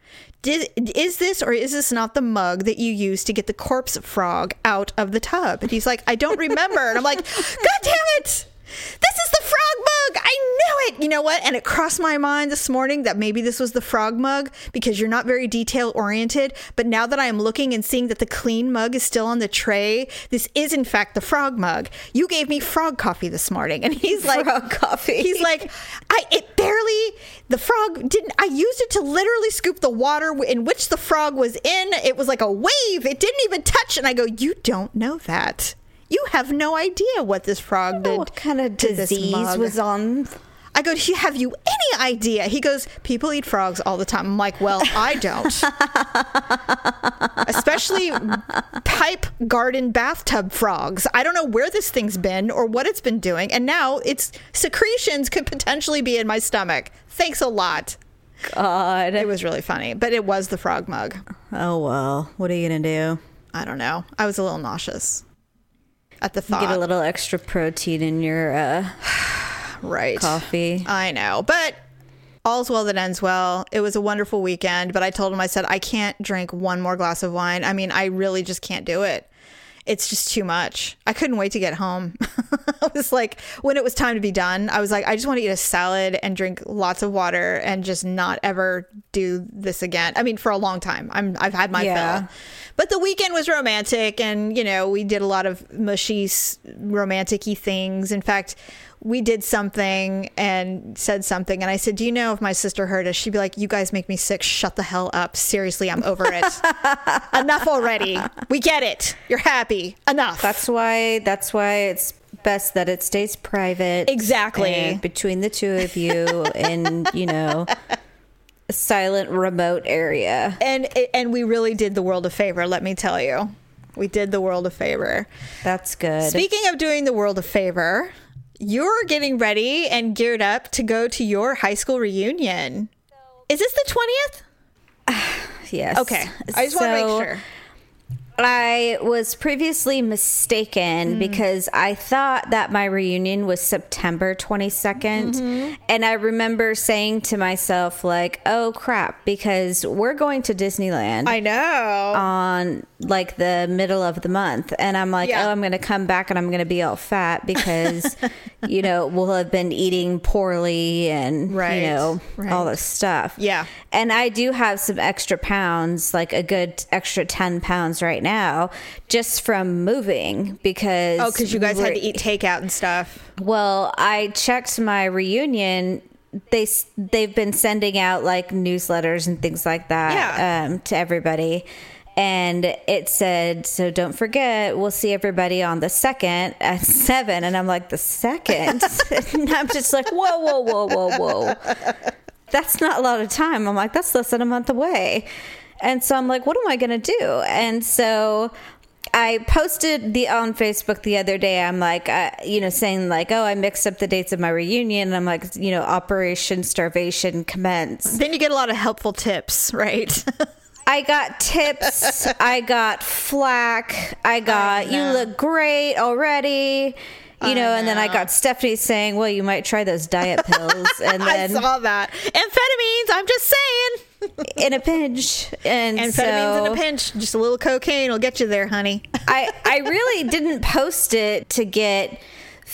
Did is this or is this not the mug that you used to get the corpse frog out of the tub? And he's like, I don't remember. and I'm like, God damn it! This is the frog mug. I knew it. You know what? And it crossed my mind this morning that maybe this was the frog mug because you're not very detail oriented. But now that I am looking and seeing that the clean mug is still on the tray, this is in fact the frog mug. You gave me frog coffee this morning. And he's like, Frog coffee. He's like, I, it barely, the frog didn't, I used it to literally scoop the water in which the frog was in. It was like a wave. It didn't even touch. And I go, You don't know that. You have no idea what this frog did. what kind of disease was on? I go, Do you have you any idea? He goes, People eat frogs all the time. I'm like, Well, I don't. Especially pipe garden bathtub frogs. I don't know where this thing's been or what it's been doing. And now its secretions could potentially be in my stomach. Thanks a lot. God. It was really funny, but it was the frog mug. Oh well. What are you gonna do? I don't know. I was a little nauseous at the thought. Get a little extra protein in your uh, <sighs> right. coffee. I know, but all's well that ends well. It was a wonderful weekend, but I told him, I said, I can't drink one more glass of wine. I mean, I really just can't do it. It's just too much. I couldn't wait to get home. <laughs> I was like, when it was time to be done, I was like, I just want to eat a salad and drink lots of water and just not ever do this again. I mean, for a long time. I'm I've had my Yeah. fill. But the weekend was romantic, and you know we did a lot of mushy, romantic-y things. In fact, we did something and said something, and I said, "Do you know if my sister heard us, she'd be like, "You guys make me sick. Shut the hell up. Seriously, I'm over it. <laughs> Enough already. We get it. You're happy. Enough." That's why. That's why it's best that it stays private. Exactly. between the two of you, in you know, a silent, remote area. and and we really did the world a favor. Let me tell you, we did the world a favor. That's good. Speaking of doing the world a favor, you're getting ready and geared up to go to your high school reunion. Is this the 20th? <sighs> yes. Okay. I just want to make sure. I was previously mistaken Hmm. because I thought that my reunion was September 22nd. Mm-hmm. And I remember saying to myself, like, oh crap, because we're going to Disneyland I know. on like the middle of the month. And I'm like, Yeah. oh, I'm going to come back and I'm going to be all fat because, <laughs> you know, we'll have been eating poorly and, Right, you know, right. all this stuff. Yeah. And I do have some extra pounds, like a good extra 10 pounds right now, just from moving because. oh, because you guys had to eat takeout and stuff. Well, I checked my reunion. they they've been sending out like newsletters and things like that Yeah. um, to everybody, and it said, "So don't forget, we'll see everybody on the second at <laughs> seven. And I'm like, "The second? <laughs> and I'm just like, "Whoa, whoa, whoa, whoa, whoa! That's not a lot of time." I'm like, "That's less than a month away," and so I'm like, "What am I gonna do?" And so I posted the on Facebook the other day. I'm like, uh, you know, saying like, oh, I mixed up the dates of my reunion. And I'm like, you know, Operation Starvation commence. Then you get a lot of helpful tips, right? <laughs> I got tips. I got flack. I got you look great already. You know, and then I got Stephanie saying, "Well, you might try those diet pills," <laughs> and I then saw that. Amphetamines, I'm just saying. <laughs> in a pinch, and Amphetamines so in a pinch. Just a little cocaine will get you there, honey. I I really <laughs> didn't post it to get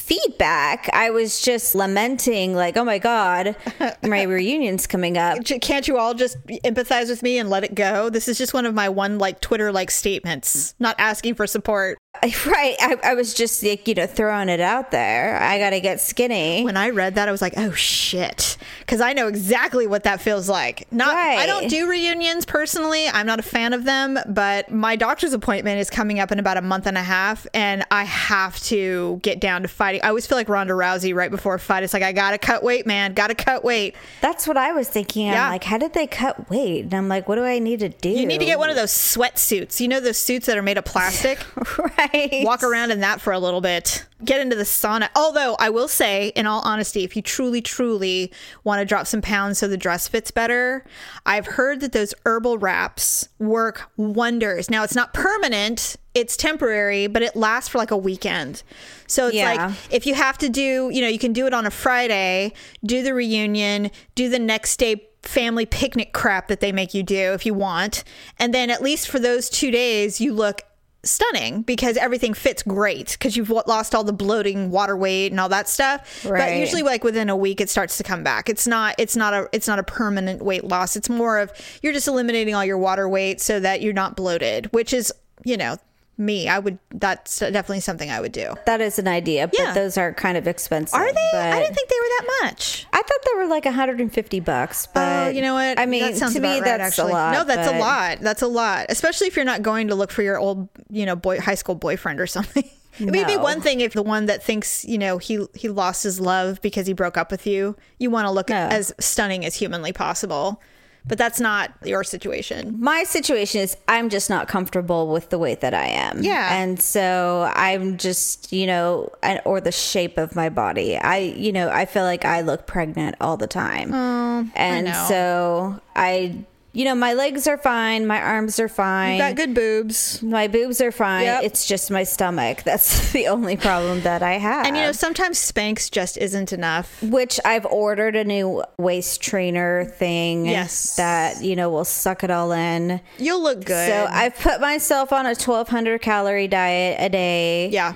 feedback. I was just lamenting like, "Oh my god, <laughs> my reunion's coming up." Can't you all just empathize with me and let it go? This is just one of my one like Twitter like statements, not asking for support. <laughs> Right. I, I was just like, you know, throwing it out there. I got to get skinny. When I read that, I was like, "Oh shit," because I know exactly what that feels like. Not, I don't do reunions personally. I'm not a fan of them, but my doctor's appointment is coming up in about a month and a half, and I have to get down to fighting. I always feel like Ronda Rousey right before a fight. It's like I gotta cut weight, man. Gotta cut weight. That's what I was thinking. I'm like, how did they cut weight? And I'm like, what do I need to do? You need to get one of those sweatsuits. You know those suits that are made of plastic. <laughs> right. Walk around in that for a little bit. Get into the sauna. Although i will say in all honesty if you truly truly want to drop some pounds so the dress fits better i've heard that those herbal wraps work wonders. Now it's not permanent it's temporary but it lasts for like a weekend. So it's Yeah. like if you have to do you know you can do it on a friday do the reunion do the next day family picnic crap that they make you do if you want. And then at least for those two days you look stunning because everything fits great because you've lost all the bloating water weight and all that stuff. But usually like within a week it starts to come back. It's not it's not a it's not a permanent weight loss. It's more of you're just eliminating all your water weight so that you're not bloated which is you know me i would that's definitely something i would do That is an idea, but Yeah. those are kind of expensive. are they i didn't think they were that much I thought they were like 150 bucks. Oh, but Oh, you know what? I mean, that sounds to me, right, that's actually. a lot. No, that's but- a lot. That's a lot, especially if you're not going to look for your old, you know, boy, high school boyfriend or <laughs> something. It would be one thing if the one that thinks, you know, he he lost his love because he broke up with you. You want to look No. as stunning as humanly possible, but that's not your situation. my situation is I'm just not comfortable with the weight that I am. Yeah. And so I'm just, you know, or the shape of my body. I, you know, I feel like I look pregnant all the time. Oh, and know. so I you know, my legs are fine, my arms are fine. You got good boobs. My boobs are fine. Yep. It's just my stomach. <laughs> That's the only problem that I have. And you know, sometimes Spanx just isn't enough. which I've ordered a new waist trainer thing. Yes. That, you know, will suck it all in. You'll look good. So I've put myself on a 1200 calorie diet a day. yeah.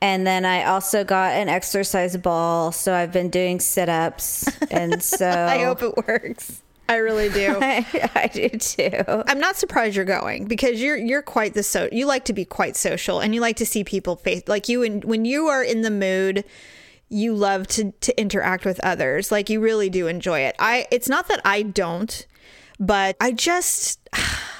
And then I also got an exercise ball. So I've been doing sit ups. And <laughs> so I hope it works. I really do. <laughs> I, I do too. I'm not surprised you're going because you're you're quite the so you like to be quite social and you like to see people face like you and when you are in the mood you love to to interact with others like you really do enjoy it. I it's not that I don't but I just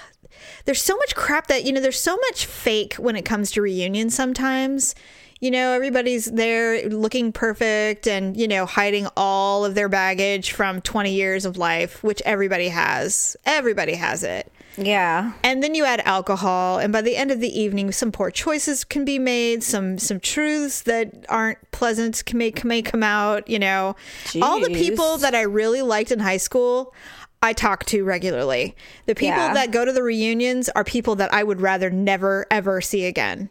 <sighs> there's so much crap that you know there's so much fake when it comes to reunions sometimes you know everybody's there looking perfect and you know hiding all of their baggage from 20 years of life which everybody has. Everybody has it. Yeah. and then you add alcohol and by the end of the evening some poor choices can be made some some truths that aren't pleasant can may, may come out you know. All the people that i really liked in high school i talk to regularly. The people Yeah. that go to the reunions are people that i would rather never ever see again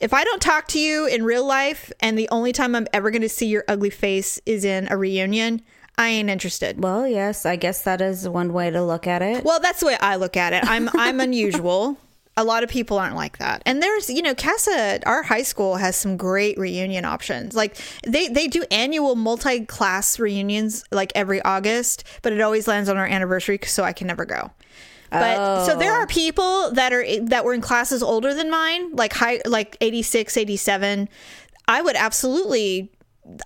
if I don't talk to you in real life and the only time I'm ever going to see your ugly face is in a reunion, I ain't interested. Well, yes, I guess that is one way to look at it. Well, that's the way I look at it. I'm I'm unusual. A lot of people aren't like that. And there's, you know, Casa, our high school has some great reunion options. Like they they do annual multi-class reunions like every August, but it always lands on our anniversary so I can never go. But so there are oh. people that are that were in classes older than mine, like high like 86, 87. I would absolutely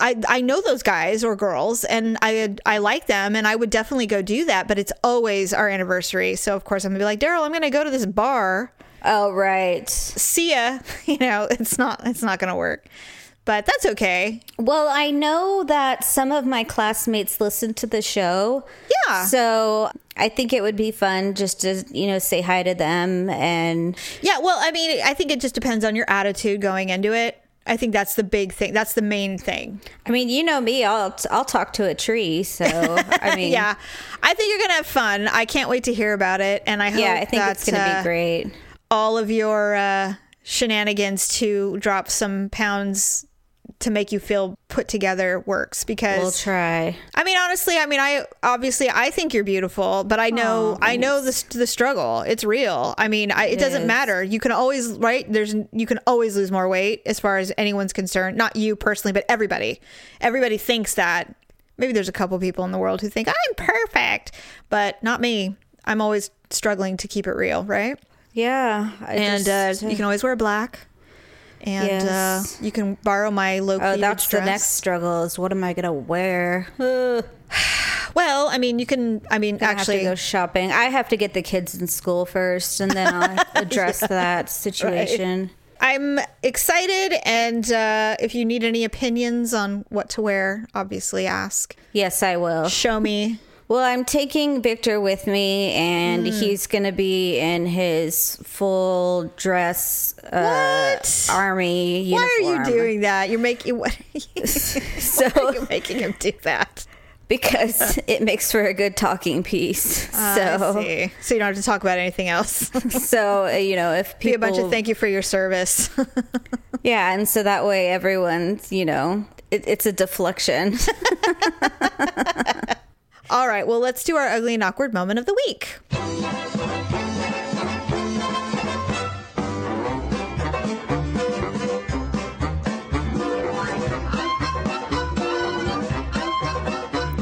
I I know those guys or girls and I I like them and I would definitely go do that, but it's always our anniversary. So of course I'm to be like, "Daryl, I'm to go to this bar. oh, right. See ya." <laughs> You know, it's not it's not to work. But that's okay. Well, I know that some of my classmates listen to the show. Yeah. So I think it would be fun just to, you know, say hi to them and Yeah, well, I mean, I think it just depends on your attitude going into it. I think that's the big thing. That's the main thing. I mean, you know me, I'll I'll talk to a tree, so <laughs> I mean Yeah, I think you're gonna have fun. I can't wait to hear about it, and I hope Yeah, I think that, it's going to uh, be great. All of your uh, shenanigans to drop some pounds to make you feel put together works because We'll try. I mean honestly I mean I obviously I think you're beautiful but I know Aw, I know the the struggle. It's real. I mean I, it, doesn't is. matter. You can always right? There's you can always lose more weight as far as anyone's concerned not you personally but everybody. Everybody thinks that. Maybe there's a couple people in the world who think I'm perfect but not me. I'm always struggling to keep it real right? Yeah. I and just- uh, you can always wear black and Yes. uh, you can borrow my low Oh, that's the next struggle is what am I going to wear? <sighs> Well I mean you can I mean actually to go shopping. I have to get the kids in school first, and then I'll <laughs> address that situation. I'm excited, and uh, if you need any opinions on what to wear, obviously ask. Yes, I will. Show me. <laughs> Well, I'm taking Victor with me, and Hmm. he's going to be in his full dress uh, What? army Why are you doing that? You're making <laughs> what? <laughs> So- <laughs> Why are you making him do that? Because it makes for a good talking piece. I so, see. so you don't have to talk about anything else. so uh, you know, if Be a bunch of thank you for your service. yeah, and so that way everyone's, you know, it, it's a deflection. All right. Well, let's do our ugly and awkward moment of the week.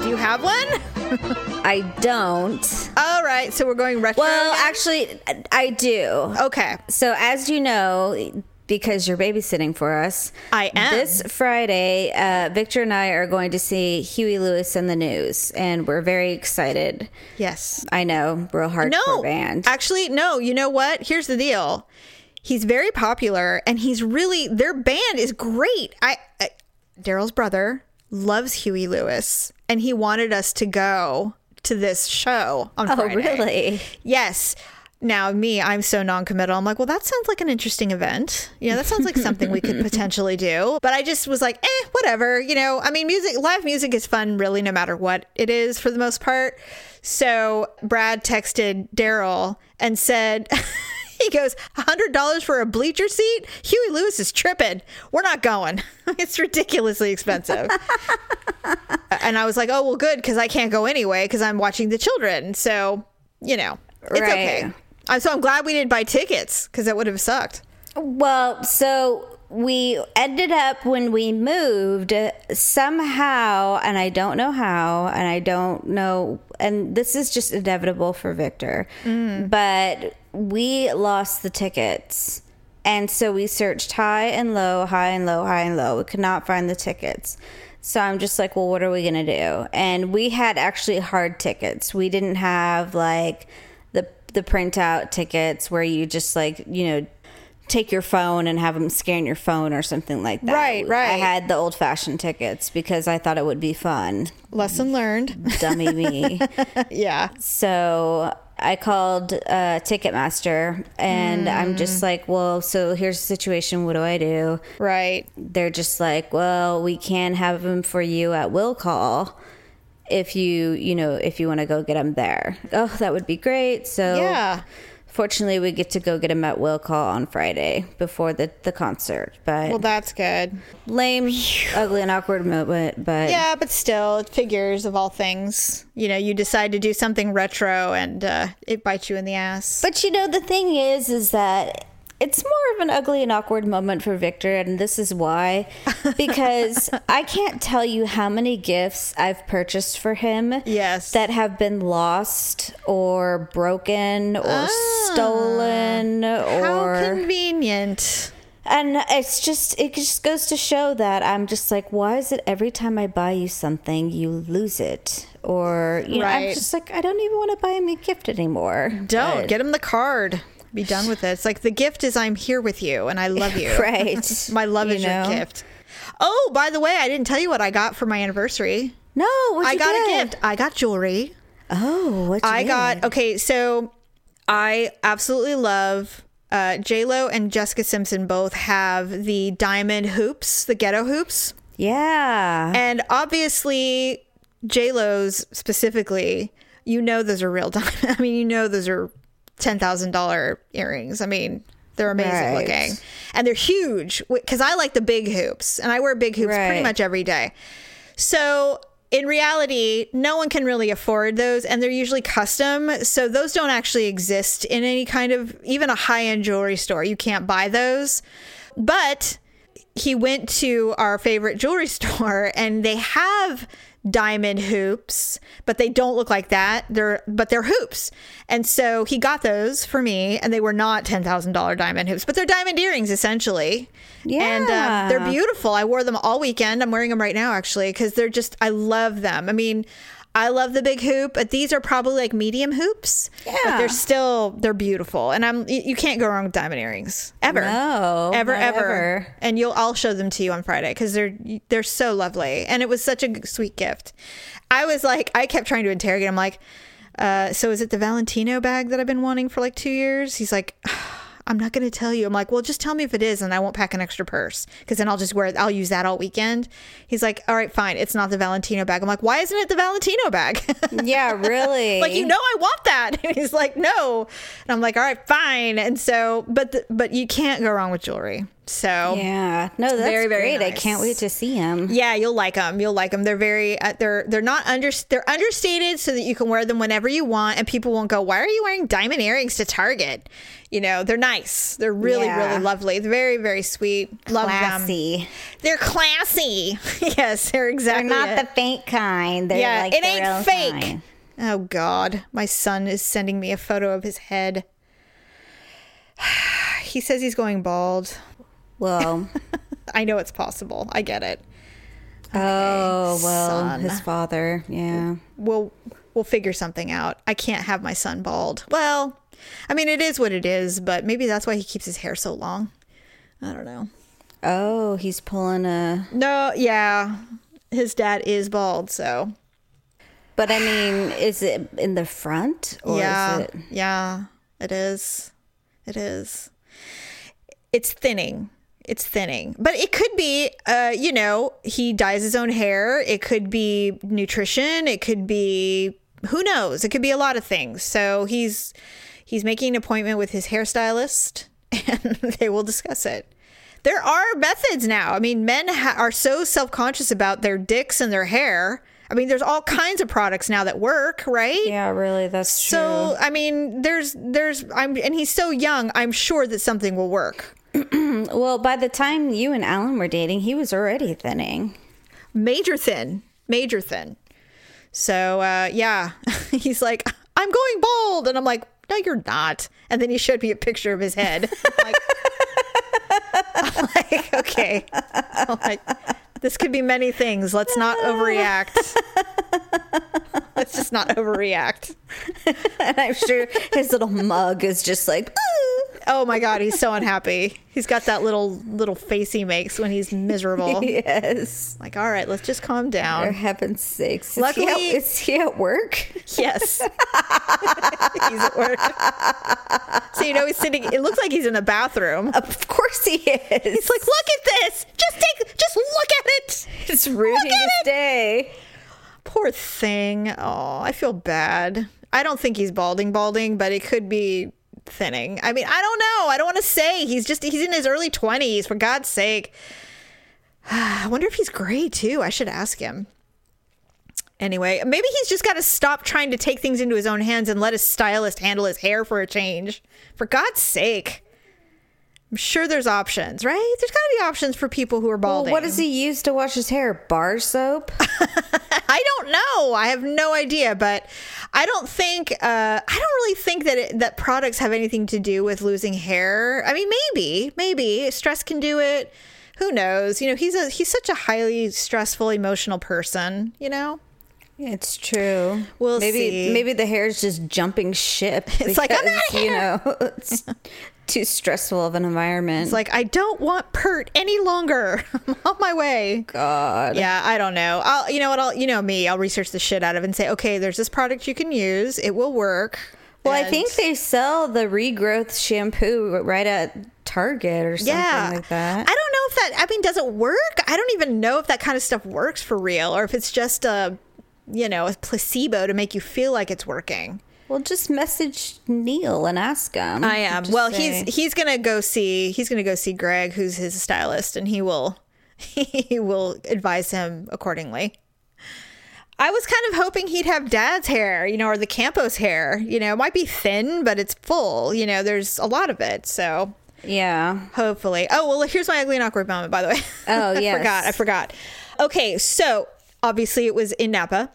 Do you have one? <laughs> I don't. All right. So we're going retro. Well, actually, I do. okay. So, as you know, because you're babysitting for us, I am. This Friday, uh, Victor and I are going to see Huey Lewis and the News, and we're very excited. Yes. I know, real hardcore No, band. actually, no. You know what? Here's the deal. He's very popular, and he's really their band is great. I, I Daryl's brother loves Huey Lewis, and he wanted us to go to this show on Friday. oh, Friday. really? Yes. Now, me, I'm so non-committal. I'm like, well, that sounds like an interesting event. You know, that sounds like something we could <laughs> potentially do. But I just was like, eh, whatever. You know, I mean, music, live music is fun, really, no matter what it is for the most part. So Brad texted Daryl and said, <laughs> he goes, $100 for a bleacher seat? Huey Lewis is tripping. We're not going. <laughs> it's ridiculously expensive. and I was like, oh, well, good, because I can't go anyway, because I'm watching the children. So, you know, it's Right. okay. I'm, so I'm glad we didn't buy tickets, because that would have sucked. Well, so we ended up when we moved somehow, and I don't know how, and I don't know, and this is just inevitable for Victor, mm. but we lost the tickets. And so we searched high and low, high and low, high and low. We could not find the tickets. So I'm just like, well, what are we going to do? And we had actually hard tickets. We didn't have like the printout tickets where you just like, you know, take your phone and have them scan your phone or something like that. Right, right. I had the old fashioned tickets because I thought it would be fun. Lesson learned. Dummy me. <laughs> yeah. So I called uh, Ticketmaster and I'm Mm. just like, well, so here's the situation. What do I do? Right. They're just like, well, we can have them for you at will call if you, you know, if you want to go get them there. Oh, that would be great. So Yeah. fortunately, we get to go get them at will call on Friday before the, the concert. But Well, that's good. lame, ugly, and awkward moment. But Yeah, but still, it figures of all things. You know, you decide to do something retro and uh, it bites you in the ass. But you know, the thing is, is that it's more of an ugly and awkward moment for Victor, and this is why. <laughs> Because I can't tell you how many gifts I've purchased for him. Yes. That have been lost or broken or ah. stolen How or. convenient. And it's just, it just goes to show that I'm just like, why is it every time I buy you something, you lose it? Or, you know, I'm just like, I don't even want to buy him a gift anymore. Don't But- get him the card. Be done with it. It's like the gift is I'm here with you and I love you. <laughs> Right. <laughs> My love You is know? your gift. Oh, by the way, I didn't tell you what I got for my anniversary. No, I you got get? a gift. I got jewelry. Oh, what I got okay. So I absolutely love uh, J Lo and Jessica Simpson. Both have the diamond hoops, the ghetto hoops, Yeah. and obviously J Lo's specifically. You know those are real <laughs> diamond. I mean, you know those are ten thousand dollar earrings. I mean. They're amazing Right. looking, and they're huge. Because I like the big hoops, and I wear big hoops pretty much every day. So in reality, no one can really afford those, and they're usually custom. So those don't actually exist in any kind of even a high end jewelry store. You can't buy those. But he went to our favorite jewelry <laughs> store, and they have diamond hoops, but they don't look like that. They're but they're hoops, and so he got those for me, and they were not ten thousand dollar diamond hoops, but they're diamond earrings essentially. Yeah. and um, they're beautiful. I wore them all weekend. I'm wearing them right now actually because they're just I love them. I mean. I love the big hoop, but these are probably like medium hoops. But Yeah. they're still they're beautiful, and I'm you can't go wrong with diamond earrings ever. No, ever, ever, ever. And you'll I'll show them to you on Friday because they're they're so lovely, and it was such a sweet gift. I was like, I kept trying to interrogate. I'm like, uh, so is it the Valentino bag that I've been wanting for like two years? He's like. I'm not going to tell you. I'm like, well, just tell me if it is, and I won't pack an extra purse because then I'll just wear it. I'll use that all weekend. He's like, all right, fine. It's not the Valentino bag. I'm like, why isn't it the Valentino bag? <laughs> yeah, really. like you know I want that and <laughs> he's like no and I'm like all right fine and so but the, but you can't go wrong with jewelry so Yeah. No, that's Very, very great. I can't wait to see him. yeah, you'll like them. You'll like them. They're very uh, they're they're not under they're understated so that you can wear them whenever you want and people won't go, "Why are you wearing diamond earrings to Target?" You know, they're nice. They're really Yeah. really lovely. They're very very sweet. Love them. Classy. They're classy. <laughs> yes, they're exactly. They're not it. the fake kind. They're yeah, like it ain't fake. kind. Oh God, my son is sending me a photo of his head. <sighs> he says he's going bald. Well, <laughs> I know it's possible. I get it. oh well, son. his father. Yeah. We'll we'll figure something out. I can't have my son bald. Well, I mean it is what it is, but maybe that's why he keeps his hair so long. I don't know. Oh, he's pulling a. No, yeah. His dad is bald, so But I mean, is it in the front or yeah, is it? yeah, it is. It is. It's thinning. It's thinning, but it could be, uh, you know, he dyes his own hair. It could be nutrition. It could be who knows? It could be a lot of things. So he's he's making an appointment with his hairstylist, <laughs> and they will discuss it. There are methods now. I mean, men ha- are so self conscious about their dicks and their hair. I mean, there's all kinds of products now that work, right? Yeah, really, that's true. So, I mean, there's, there's, I'm, and he's so young. I'm sure that something will work. <clears throat> well, by the time you and Alan were dating, he was already thinning. Major thin, major thin. So, uh, yeah, <laughs> he's like, I'm going bald, and I'm like, no, you're not. And then he showed me a picture of his head. I'm like, I'm like, okay. I'm like, this could be many things. Let's not overreact. Let's just not overreact. <laughs> and I'm sure his little mug is just like, oh my god, he's so unhappy. He's got that little little face he makes when he's miserable. <laughs> yes. Like, all right, let's just calm down. For heaven's sakes. Is Luckily- he at, is he at work? <laughs> Yes, <laughs> he's at work. So you know he's sitting. It looks like he's in the bathroom. Of course he is. He's like, look at this. Just take. Just look at it. it's ruining his it. day. Poor thing. Oh, I feel bad. I don't think he's balding, balding, but it could be thinning. I mean, I don't know. I don't want to say. He's just he's in his early twenties. For God's sake. <sighs> I wonder if he's gray too. I should ask him. Anyway, maybe he's just got to stop trying to take things into his own hands and let his stylist handle his hair for a change. For God's sake. I'm sure there's options, right? There's got to be options for people who are Well, balding. what does he use to wash his hair? Bar soap? <laughs> I don't know. I have no idea, but I don't think uh, I don't really think that it, that products have anything to do with losing hair. I mean, maybe, maybe stress can do it. Who knows? You know, he's a he's such a highly stressful, emotional person. You know, It's true. We'll maybe see. maybe the hair is just jumping ship. It's like, I'm because, outta you know, <laughs> it's too stressful of an environment. it's like I don't want pert any longer. <laughs> I'm on my way. God. Yeah, I don't know. I'll you know what? I'll you know me. I'll research the shit out of it and say, okay, there's this product you can use. It will work. Well, I think they sell the regrowth shampoo right at Target or something yeah. like that. I don't know if that, I mean, does it work? I don't even know if that kind of stuff works for real or if it's just a, you know, a placebo to make you feel like it's working. Well, just message Neil and ask him. I am. Well, say- he's he's going to go see he's to go see Greg who's his stylist and he will <laughs> he will advise him accordingly. I was kind of hoping he'd have dad's hair, you know, or the Campos hair. You know, it might be thin, but it's full. You know, there's a lot of it. So yeah. Hopefully. Oh, well, here's my ugly and awkward moment, by the way. <laughs> Oh, yeah, I forgot. I forgot. Okay, so obviously it was in Napa.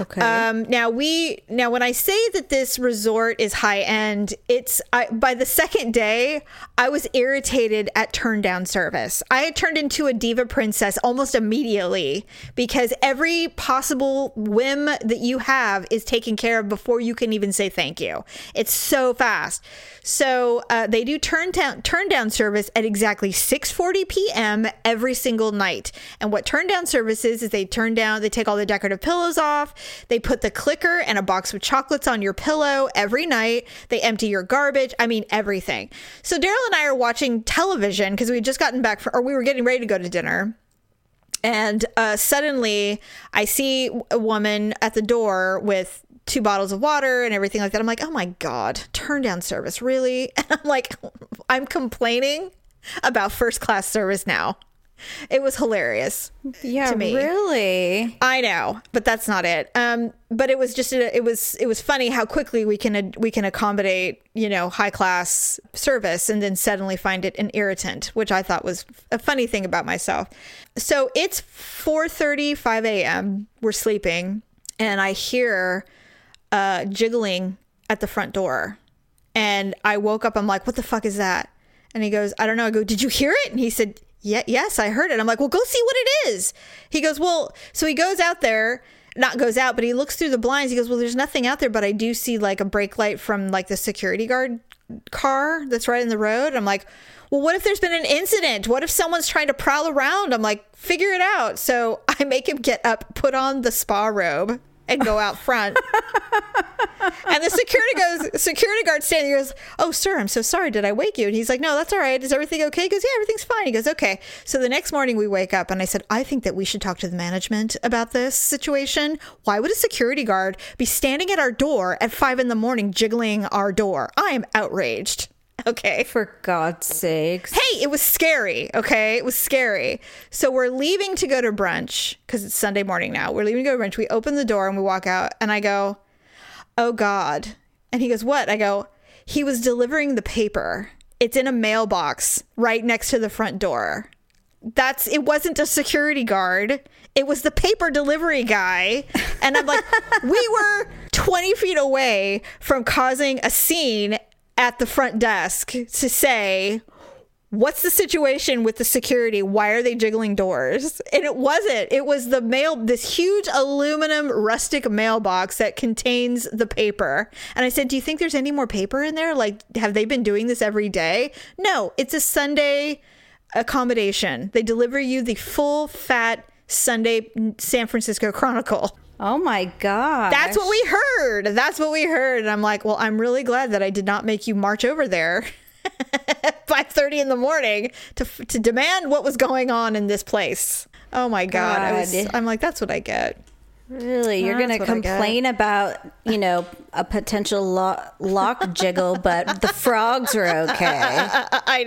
Okay. Um, now we now when I say that this resort is high end, it's I, by the second day I was irritated at turn down service. I had turned into a diva princess almost immediately because every possible whim that you have is taken care of before you can even say thank you. It's so fast. So uh, they do turn down turn down service at exactly 6:40 p.m. every single night. And what turn down service is is they turn down, they take all the decorative pillows off, they put the clicker and a box of chocolates on your pillow every night. They empty your garbage. I mean everything. So Daryl and I are watching television because we had just gotten back from, or we were getting ready to go to dinner. And uh, suddenly, I see a woman at the door with two bottles of water and everything like that. I'm like, oh my God, turn down service, really? <laughs> And I'm like, <laughs> I'm complaining about first class service now. <laughs> It was hilarious. yeah, to me. really. I know, but that's not it. Um, but it was just a, it was it was funny how quickly we can we can accommodate you know high class service and then suddenly find it an irritant, which I thought was a funny thing about myself. So it's 4:30, 5 a.m. We're sleeping, and I hear uh, jiggling at the front door, and I woke up. I'm like, what the fuck is that? And he goes, I don't know. I go, did you hear it? And he said, yeah, yes, I heard it. I'm like, well, go see what it is. He goes, well, so he goes out there, not goes out, but he looks through the blinds. He goes, well, there's nothing out there, but I do see like a brake light from like the security guard car that's right in the road. I'm like, well, what if there's been an incident? What if someone's trying to prowl around? I'm like, figure it out. So <laughs> I make him get up, put on the spa robe, and go out front. <laughs> and the security goes, security guard standing there goes, "Oh, sir, I'm so sorry. Did I wake you?" And he's like, "No, that's all right. Is everything okay?" He goes, "Yeah, everything's fine." He goes, "Okay." So the next morning we wake up, and I said, "I think that we should talk to the management about this situation. Why would a security guard be standing at our door at five in the morning, jiggling our door? I am outraged." Okay. For God's sakes. Hey, it was scary. Okay. It was scary. So we're leaving to go to brunch because it's Sunday morning now. We're leaving to go to brunch. We open the door and we walk out, and I go, Oh God. And he goes, What? I go, He was delivering the paper. It's in a mailbox right next to the front door. That's it wasn't a security guard. It was the paper delivery guy. And I'm like, <laughs> we were 20 feet away from causing a scene at the front desk to say, What's the situation with the security? Why are they jiggling doors? And it wasn't. It was the mail, this huge aluminum rustic mailbox that contains the paper. And I said, Do you think there's any more paper in there? Like, have they been doing this every day? No, it's a Sunday accommodation. They deliver you the full fat Sunday San Francisco Chronicle. Oh my God. That's what we heard. That's what we heard. And I'm like, well, I'm really glad that I did not make you march over there <laughs> at 5.30 in the morning to, to demand what was going on in this place. Oh my God. I was, I'm like, that's what I get. Really? You're going to what I get. complain about, you know, a potential lo- lock jiggle, but the frogs are okay. <laughs> I, I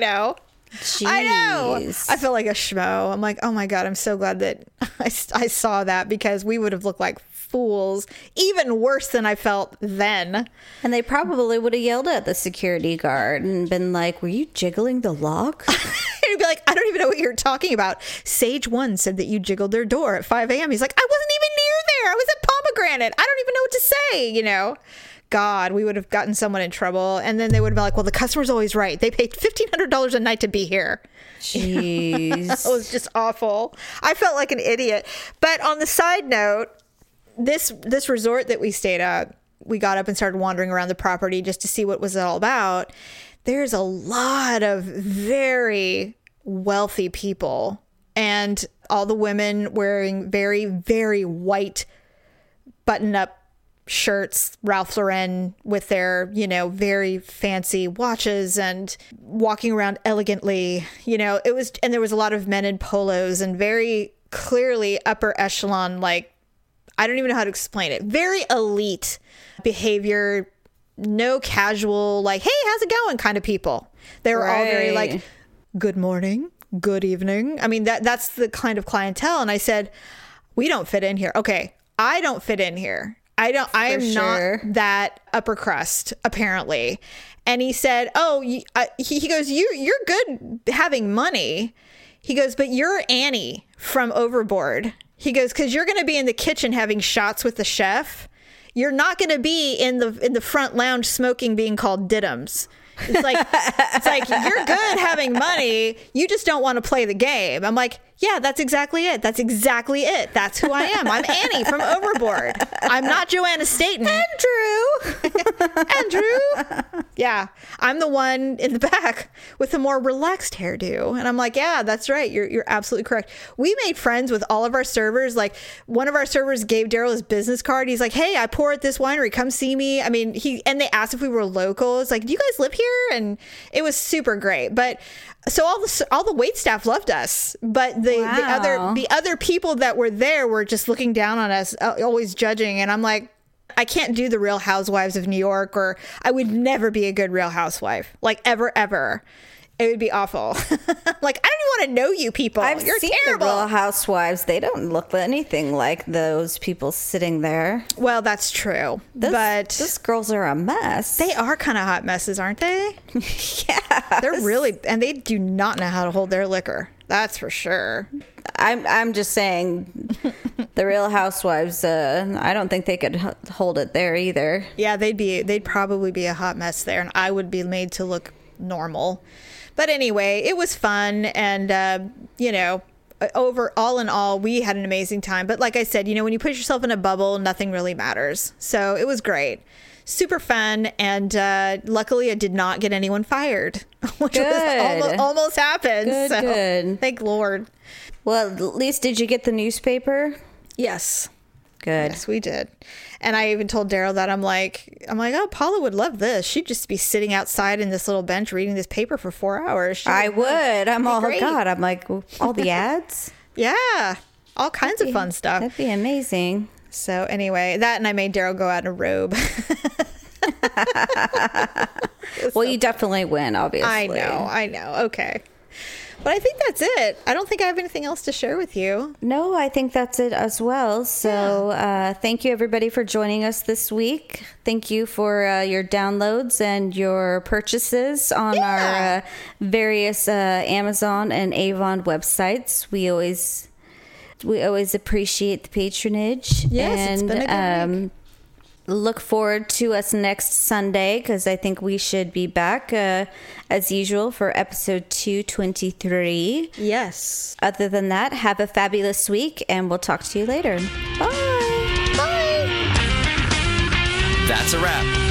know. I know. I feel like a schmo. I'm like, oh my God, I'm so glad that <laughs> I, I saw that because we would have looked like fools, even worse than I felt then. And they probably would have yelled at the security guard and been like, Were you jiggling the lock? <laughs> He'd be like, I don't even know what you're talking about. Sage One said that you jiggled their door at 5 a.m. He's like, I wasn't even near there. I was at Pomegranate. I don't even know what to say, you know? God, we would have gotten someone in trouble. And then they would have been like, well, the customer's always right. They paid $1,500 a night to be here. <laughs> Jeez. It was just awful. I felt like an idiot. But on the side note, this this resort that we stayed at, we got up and started wandering around the property just to see what was it all about. There's a lot of very wealthy people and all the women wearing very very white button up shirts, Ralph Lauren with their, you know, very fancy watches and walking around elegantly. You know, it was, and there was a lot of men in polos and very clearly upper echelon, like, I don't even know how to explain it. Very elite behavior, no casual, like, hey, how's it going kind of people. They were all very like, good morning, good evening. I mean, that that's the kind of clientele. And I said, we don't fit in here. Okay, I don't fit in here. I don't. I am sure. not that upper crust apparently. And he said, "Oh, you, uh, he, he goes, you you're good having money." He goes, "But you're Annie from Overboard." He goes, "Cuz you're going to be in the kitchen having shots with the chef. You're not going to be in the in the front lounge smoking being called diddums." It's like it's like you're good having money. You just don't want to play the game. I'm like, yeah, that's exactly it. That's exactly it. That's who I am. I'm Annie from Overboard. I'm not Joanna Stayton. Andrew. <laughs> Andrew. Yeah, I'm the one in the back with the more relaxed hairdo, and I'm like, yeah, that's right. You're you're absolutely correct. We made friends with all of our servers. Like one of our servers gave Daryl his business card. He's like, hey, I pour at this winery. Come see me. I mean, he and they asked if we were locals. Like, do you guys live here? And it was super great. But so all the all the wait staff loved us, but the the other the other people that were there were just looking down on us, uh, always judging. And I'm like, I can't do the Real Housewives of New York, or I would never be a good Real Housewife, like ever, ever. It would be awful. <laughs> like I don't even want to know you people. I've You're seen terrible. the Real Housewives. They don't look anything like those people sitting there. well, that's true, Those, but those girls are a mess. they are kind of hot messes, aren't they? <laughs> yeah. They're really, and they do not know how to hold their liquor. That's for sure. I'm I'm just saying, the Real Housewives. Uh, I don't think they could h- hold it there either. Yeah, they'd be they'd probably be a hot mess there, and I would be made to look normal. But anyway, it was fun, and uh, you know, over all in all, we had an amazing time. But like I said, you know, when you put yourself in a bubble, nothing really matters. So it was great, super fun, and uh, luckily, I did not get anyone fired, <laughs> which was almost, almost happened. Good, so good. <laughs> thank Lord. Well, at least did you get the newspaper? Yes. Good. Yes, we did. And I even told Daryl that I'm like, I'm like, oh, Paula would love this. She'd just be sitting outside in this little bench reading this paper for four hours. She I would-. I'm all oh, great. God. I'm like all the <laughs> ads. yeah, all kinds of fun stuff. That'd be amazing. So anyway, that and I made Daryl go out in a robe. <laughs> <laughs> Well, you definitely win, obviously. I know, I know. Okay. But I think that's it. I don't think I have anything else to share with you. No, I think that's it as well. So, uh, thank you everybody for joining us this week. Thank you for uh, your downloads and your purchases on Yeah. our uh, various uh, Amazon and Avon websites. We always we always appreciate the patronage. Yes, it's and been a good um, look forward to us next Sunday because I think we should be back uh, as usual for episode two twenty three. Yes. Other than that, have a fabulous week and we'll talk to you later. Bye. Bye. That's a wrap.